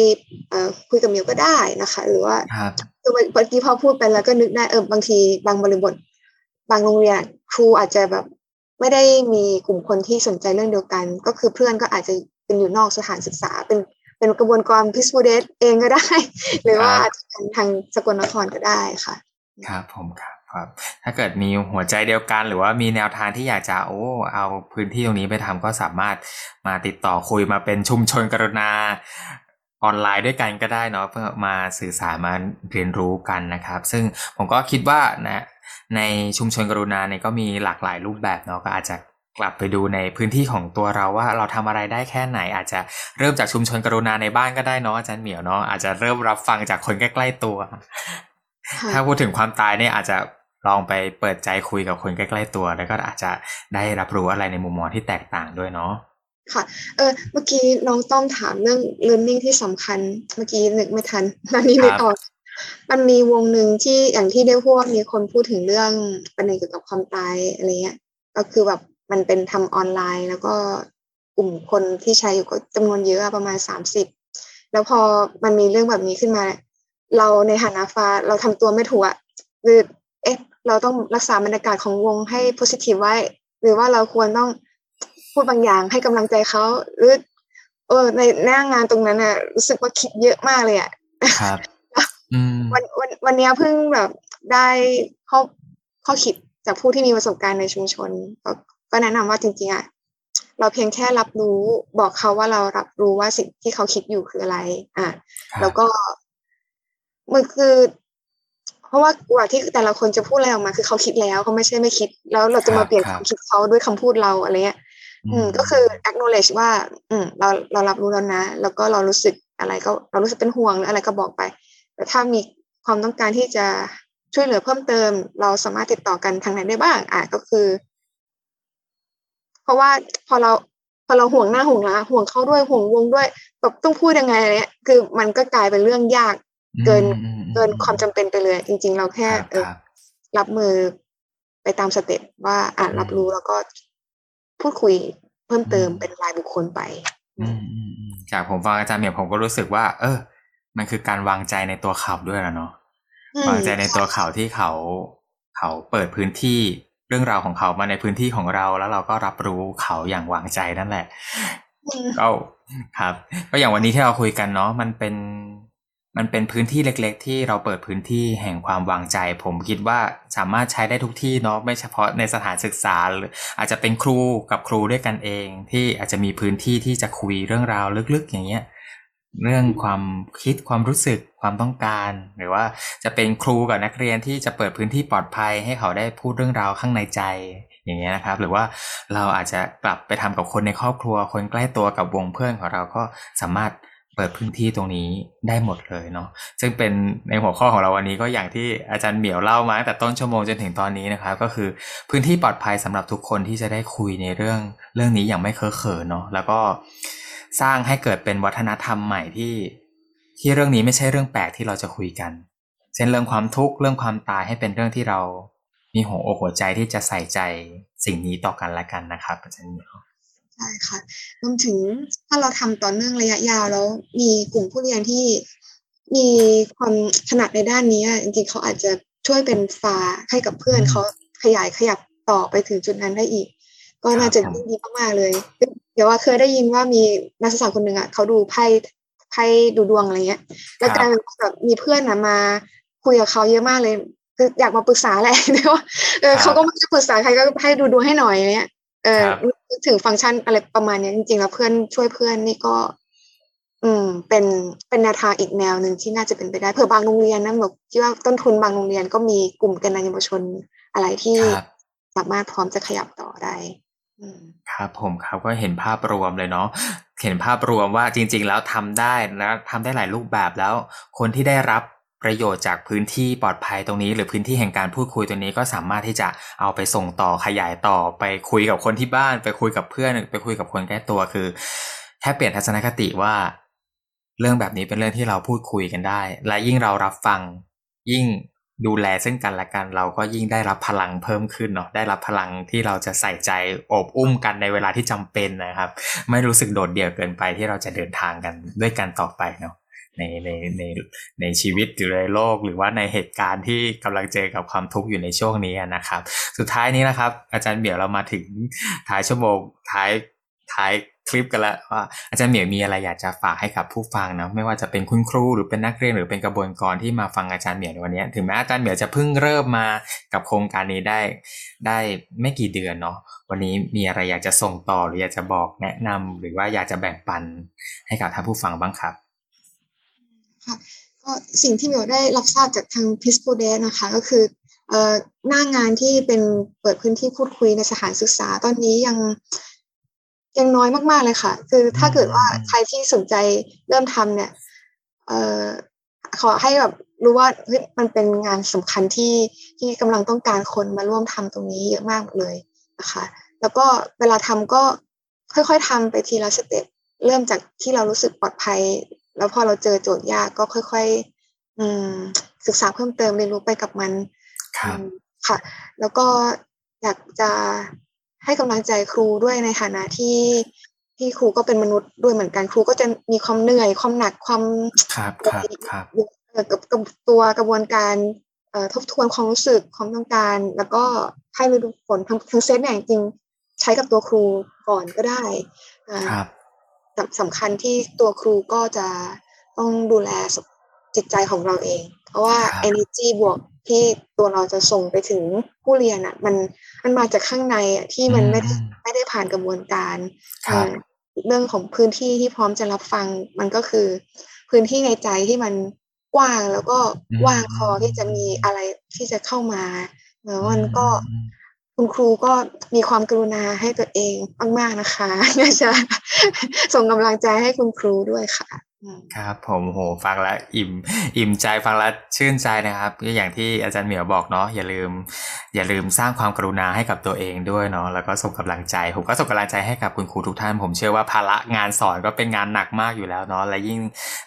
เอ่อคุยกับมิวก็ได้นะคะ หรือว่าครับคือเมื่อกี้พอพูดไปแล้วก็นึกได้เออบางทีบางบริบท บางโรงเรียนครูอาจจะแบบไม่ได้มีกลุ่มคนที่สนใจเรื่องเดียวกัน ก็คือเพื่อนก็อาจจะเป็นอยู่นอกสถานศึกษาเป็นเป็นกระบวนการพิสบูเดตเองก็ได้ หรือว่าครับอาจจะเป็นทางสกลนครก็ได้ค่ะ ครับผมครับผ ครับ ถ้าเกิดมีหัวใจเดียวกัน หรือว่ามีแนวทางที่อยากจะโอ้เอาพื้นที่ตรงนี้ไปทำก็สามารถมาติดต่อคุยมาเป็นชุมชนกรุณาออนไลน์ด้วยกันก็ได้เนาะเพื่อมาสื่อสารมาเรียนรู้กันนะครับ ซึ่งผมก็คิดว่านะในชุมชนกรุณาเนี่ยก็มีหลากหลายรูปแบบเนาะก็อาจจะกลับไปดูในพื้นที่ของตัวเราว่าเราทำอะไรได้แค่ไหน อาจจะเริ่มจากชุมชนกรุณาในบ้านก็ได้เนาะอาจารย์เหมียวเนาะอาจจะเริ่มรับฟังจากคนใกล้ ๆตัว ถ้าพูดถึงความตายเนี่ยอาจจะ ลองไปเปิดใจคุยกับคนใกล้ ๆ ตัว แล้วก็อาจจะได้รับรู้อะไรในมุมมองที่แตกต่างด้วยเนาะค่ะ เออเมื่อกี้น้องต้อมถามเรื่อง learning ที่สำคัญ เมื่อกี้นึกไม่ทันตอนนี้นึกออกมันมีวงหนึ่งที่อย่างที่ได้พูดมีคนพูดถึงเรื่องประเด็นเกี่ยวกับความตายอะไรเงี้ย ก็คือแบบมันเป็นทำออนไลน์ แล้วก็กลุ่มคนที่ใช้อยู่ก็จำนวนเยอะประมาณสามสิบแล้วพอมันมีเรื่องแบบนี้ขึ้นมา เราในฐานะฟ้าเราทำตัวไม่ถูกอะคือ เอ๊ะเราต้องรักษาบรรยากาศของวงให้ positive ไว้ หรือว่าเราควรต้องพูดบางอย่างให้กำลังใจเขาหรือเออในหน้างานตรงนั้นอะรู้สึกว่าคิดเยอะมากเลยอะครับวันวันวันนี้เพิ่งแบบได้ข้อข้อคิดจากผู้ที่มีประสบการณ์ในชุมชน ก็ก็แนะนำว่าจริงๆอะเราเพียงแค่รับรู้บอกเขาว่าเรารับรู้ว่าสิ่งที่เขาคิดอยู่คืออะไร อะแล้วก็มันคือเพ ราะว่ากว่าที่แต่ละคนจะพูดอะไรออกมา คือเขาคิดแล้วเขาไม่ใช่ไม่คิด แล้วเราจะมาเปลี่ยนความคิดเขาด้วยคำพูดเราอะไรเงี้ยอืมก็คือ acknowledge ว่า อืมเราเรารับรู้แล้วนะ แล้วก็เรารู้สึกอะไรก็เรารู้สึกเป็นห่วงหรืออะไรก็บอกไป แต่ถ้ามีความต้องการที่จะช่วยเหลือเพิ่มเติม เราสามารถติดต่อกันทางไหนได้บ้าง อะก็คือ เพราะว่าพอเราพอเราห่วงหน้าห่วงหลังห่วงเขาด้วยห่วงวงด้วยแบบต้องพูดยังไงอะไรเงี้ยคือมันก็กลายเป็นเรื่องยาก เกินเกินความจำเป็นไปเลย จริง ๆ เราแค่เออรับมือไปตามสเต็ปว่าอ่านรับรู้แล้วก็พูดคุยเพิ่มเติมเป็นรายบุคคลไปจากผมฟังอาจารย์เมียผมก็รู้สึกว่า เออ มันคือการวางใจในตัวเขาด้วยแล้วเนาะวางใจในตัวเขาที่เขา เขาเปิดพื้นที่เรื่องราวของเขามาในพื้นที่ของเราแล้วเราก็รับรู้เขาอย่างวางใจนั่นแหละก็ครับ ก็อย่างวันนี้ที่เราคุยกันเนาะมันเป็น มันเป็นพื้นที่เล็ก ๆ ที่เราเปิดพื้นที่แห่งความวางใจ ผมคิดว่าสามารถใช้ได้ทุกที่เนาะไม่เฉพาะในสถานศึกษาหรืออาจจะเป็นครูกับครูด้วยกันเอง ที่อาจจะมีพื้นที่ที่จะคุยเรื่องราวลึกๆ อย่างเงี้ยเรื่องความคิดความรู้สึกความต้องการ หรือว่าจะเป็นครูกับนักเรียนที่จะเปิดพื้นที่ปลอดภัยให้เขาได้พูดเรื่องราวข้างในใจอย่างเงี้ยนะครับ หรือว่าเราอาจจะกลับไปทำกับคนในครอบครัว คนใกล้ตัวกับวงเพื่อนของเราก็สามารถ เปิดพื้นที่ตรงนี้ได้หมดเลยเนาะซึ่งเป็นในหัวข้อของเราวันนี้ก็อย่างที่อาจารย์เหมียวเล่ามาตั้งแต่ต้นชั่วโมงจนถึงตอนนี้นะครับก็คือพื้นที่ปลอดภัยสำหรับทุกคนที่จะได้คุยในเรื่องเรื่องนี้อย่างไม่เคอะเขินเนาะแล้วก็สร้างให้เกิดเป็นวัฒนธรรมใหม่ที่ที่เรื่องนี้ไม่ใช่เรื่องแปลกที่เราจะคุยกันเช่นเรื่องความทุกข์เรื่องความตายให้เป็นเรื่องที่เรามีหัวอกหัวใจที่จะใส่ใจสิ่งนี้ต่อกันและกันนะครับอาจารย์เหมียว ใช่ค่ะรวมถึงถ้าเราทำต่อเนื่องระยะยาวแล้วมีกลุ่มผู้เรียนที่มีความถนัดในด้านนี้จริงๆเขาอาจจะช่วยเป็นฟ้าให้กับเพื่อนเขาขยายขยับต่อไปถึงจุดนั้นได้อีก ก็น่าจะดีมากๆเลยเดี๋ยวว่าเคยได้ยินว่ามีนักศึกษาคนหนึ่งอะเขาดูไพ่ไพ่ดูดวงอะไรเงี้ย แล้วกลายเป็นแบบมีเพื่อนอะมาคุยกับเขาเยอะมากเลยคืออยากมาปรึกษาแหละแต่ว่าเออเขาก็ไม่ได้ปรึกษาใครก็ให้ดูดวงให้หน่อยเนี้ย เออถึงฟังก์ชันอะไรประมาณนี้จริงๆแล้วเพื่อนช่วยเพื่อนนี่ก็ อืม เป็นเป็นแนวทางอีกแนวหนึ่งที่น่าจะเป็นไปได้เผื่อบางโรงเรียนนะแบบที่ว่าต้นทุนบางโรงเรียนก็มีกลุ่มแกนนำเยาวชนอะไรที่สามารถพร้อมจะขยับต่อได้ครับผมครับก็เห็นภาพรวมเลยเนาะเห็นภาพรวมว่าจริง ๆ แล้วทำได้นะทำได้หลายรูปแบบแล้ว คนที่ได้รับ ประโยชน์จากพื้นที่ปลอดภัยตรงนี้ หรือพื้นที่แห่งการพูดคุยตรงนี้ก็สามารถที่จะเอาไปส่งต่อขยายต่อไปคุยกับคนที่บ้าน ไปคุยกับเพื่อนไปคุยกับคนใกล้ตัวคือ แค่เปลี่ยนทัศนคติว่า เรื่องแบบนี้เป็นเรื่องที่เราพูดคุยกันได้ และยิ่งเรารับฟัง ยิ่งดูแลซึ่งกันและกันเราก็ยิ่งได้รับพลังเพิ่มขึ้นเนาะได้รับพลังที่เราจะใส่ใจอบอุ้มกันในเวลาที่จำเป็นนะครับ ไม่รู้สึกโดดเดี่ยวเกินไปที่เราจะเดินทางกันด้วยกันต่อไปเนาะ ในในในในชีวิตหรือในโลก หรือว่าในเหตุการณ์ที่กำลังเจอกับความทุกข์อยู่ในช่วงนี้นะครับ สุดท้ายนี้นะครับ อาจารย์เบี่ยวเรามาถึงท้ายชั่วโมงท้ายท้ายคลิปกันแล้วว่าอาจารย์เหมียวมีอะไรอยากจะฝากให้กับผู้ฟังนะไม่ว่าจะเป็นคุณครูหรือเป็นนักเรียนหรือเป็นกระบวนการที่มาฟังอาจารย์เหมียวในวันนี้ ถึงแม้อาจารย์เหมียวจะเพิ่งเริ่มมากับโครงการนี้ได้ได้ไม่กี่เดือนเนาะวันนี้มีอะไรอยากจะส่งต่อหรืออยากจะบอกแนะนำหรือว่าอยากจะแบ่งปันให้กับท่านผู้ฟังบ้างครับ ค่ะก็สิ่งที่เหมียวได้รับทราบจากทางพิสโ l เดนะคะก็คือหน้างานที่เป็นเปิดพื้นที่พูดคุยในสถานศึกษาตอนนี้ยังยังน้อยมากๆเลยค่ะ คือถ้าเกิดว่าใครที่สนใจเริ่มทำเนี่ยเอ่อขอให้แบบรู้ว่าเฮ้ยมันเป็นงานสำคัญที่ที่กำลังต้องการคนมาร่วมทำตรงนี้เยอะมากเลยนะคะ แล้วก็เวลาทำก็ค่อยๆทำไปทีละสเต็ปเริ่มจากที่เรารู้สึกปลอดภัย แล้วพอเราเจอโจทย์ยากก็ค่อยๆอืมศึกษาเพิ่มเติมเรียนรู้ไปกับมันค่ะ แล้วก็อยากจะให้กำลังใจครูด้วยในฐานะที่ที่ครูก็เป็นมนุษย์ด้วยเหมือนกันครูก็จะมีความเหนื่อยความหนักความครับครับครับกับกับตัวกระบวนการทบทวนความรู้สึกความต้องการ แล้วก็ให้รู้ผลทั้งทั้งเซตเนี่ยจริงใช้กับตัวครูก่อนก็ได้ครับ สำคัญที่ตัวครูก็จะต้องดูแลจิตใจของเราเอง เพราะว่า energy บวกที่ตัวเราจะส่งไปถึงผู้เรียนอะ มันมันมาจากข้างในอะที่มันไม่ได้ไม่ได้ผ่านกระบวนการเรื่องของพื้นที่ที่พร้อมจะรับฟัง มันก็คือ พื้นที่ในใจที่มันกว้างแล้วก็ว่างพอที่จะมีอะไรที่จะเข้ามาแล้วมันก็ คุณครูก็มีความกรุณาให้ตัวเองมากๆนะคะอยากจะส่งกำลังใจให้คุณครูด้วยค่ะ ครับผมโหฟังแล้วอิ่ม อิ่มใจฟังแล้วชื่นใจนะครับก็อย่างที่อาจารย์เหมียวบอกเนาะอย่าลืม อย่าลืมสร้างความกรุณาให้กับตัวเองด้วยเนาะแล้วก็ส่งกำลังใจ ผมก็ส่งกำลังใจให้กับคุณครูทุกท่าน ผมเชื่อว่าภาระงานสอนก็เป็นงานหนักมากอยู่แล้วเนาะและยิ่ง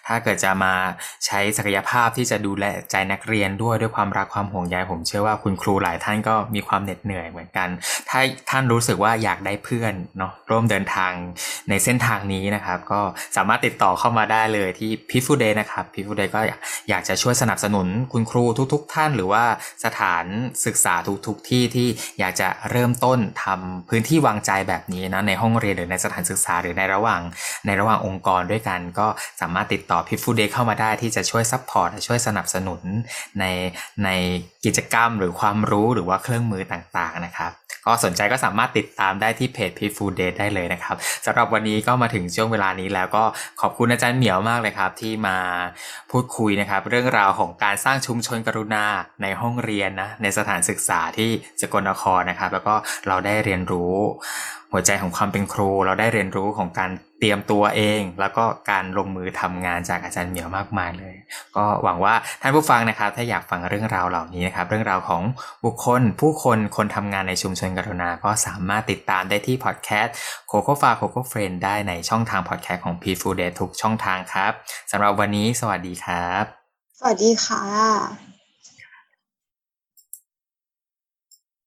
ถ้าเกิดจะมาใช้ศักยภาพที่จะดูแลใจนักเรียนด้วยด้วยความรักความห่วงใยผมเชื่อว่าคุณครูหลายท่านก็มีความเหน็ดเหนื่อยเหมือนกัน ถ้าท่านรู้สึกว่าอยากได้เพื่อนเนาะร่วมเดินทางในเส้นทางนี้นะครับ ก็สามารถติดต่อเข้ามาได้เลยที่ Peaceful Death นะครับ Peaceful Death ก็อยากจะช่วยสนับสนุนคุณครูทุก ๆ ท่านหรือว่าสถานศึกษาทุก ๆ ที่ที่อยากจะเริ่มต้นทำพื้นที่วางใจแบบนี้นะในห้องเรียนหรือในสถานศึกษาหรือในระหว่าง ในระหว่างองค์กรด้วยกันก็สามารถติดต่อ Peaceful Death เข้ามาได้ที่จะช่วย support ช่วยสนับสนุนในในกิจกรรมหรือความรู้หรือว่าเครื่องมือต่างๆนะครับก็สนใจก็สามารถติดตามได้ที่เพจ p e a f u l Day ได้เลยนะครับสำหรับวันนี้ก็มาถึงช่วงเวลานี้แล้วก็ขอบคุณอาจารย์เหมียวมากเลยครับ ที่มาพูดคุยนะครับ เรื่องราวของการสร้างชุมชนกรุณาในห้องเรียนนะในสถานศึกษาที่สกลนครนะครับ แล้วก็เราได้เรียนรู้ หัวใจของความเป็นครู เราได้เรียนรู้ของการเตรียมตัวเอง แล้วก็การลงมือทำงานจากอาจารย์เหมียวมากมายเลย ก็หวังว่าท่านผู้ฟังนะครับถ้าอยากฟังเรื่องราวเหล่านี้นะครับ เรื่องราวของบุคคล ผู้คนคนทำงานในชุมชนกรุณา ก็สามารถติดตามได้ที่พอดแคสต์โคโค่ฟาโคโค่เฟรนได้ในช่องทางพอดแคสต์ของ p ีฟูเดทุกช่องทางครับสำหรับวันนี้สวัสดีครับ สวัสดีค่ะ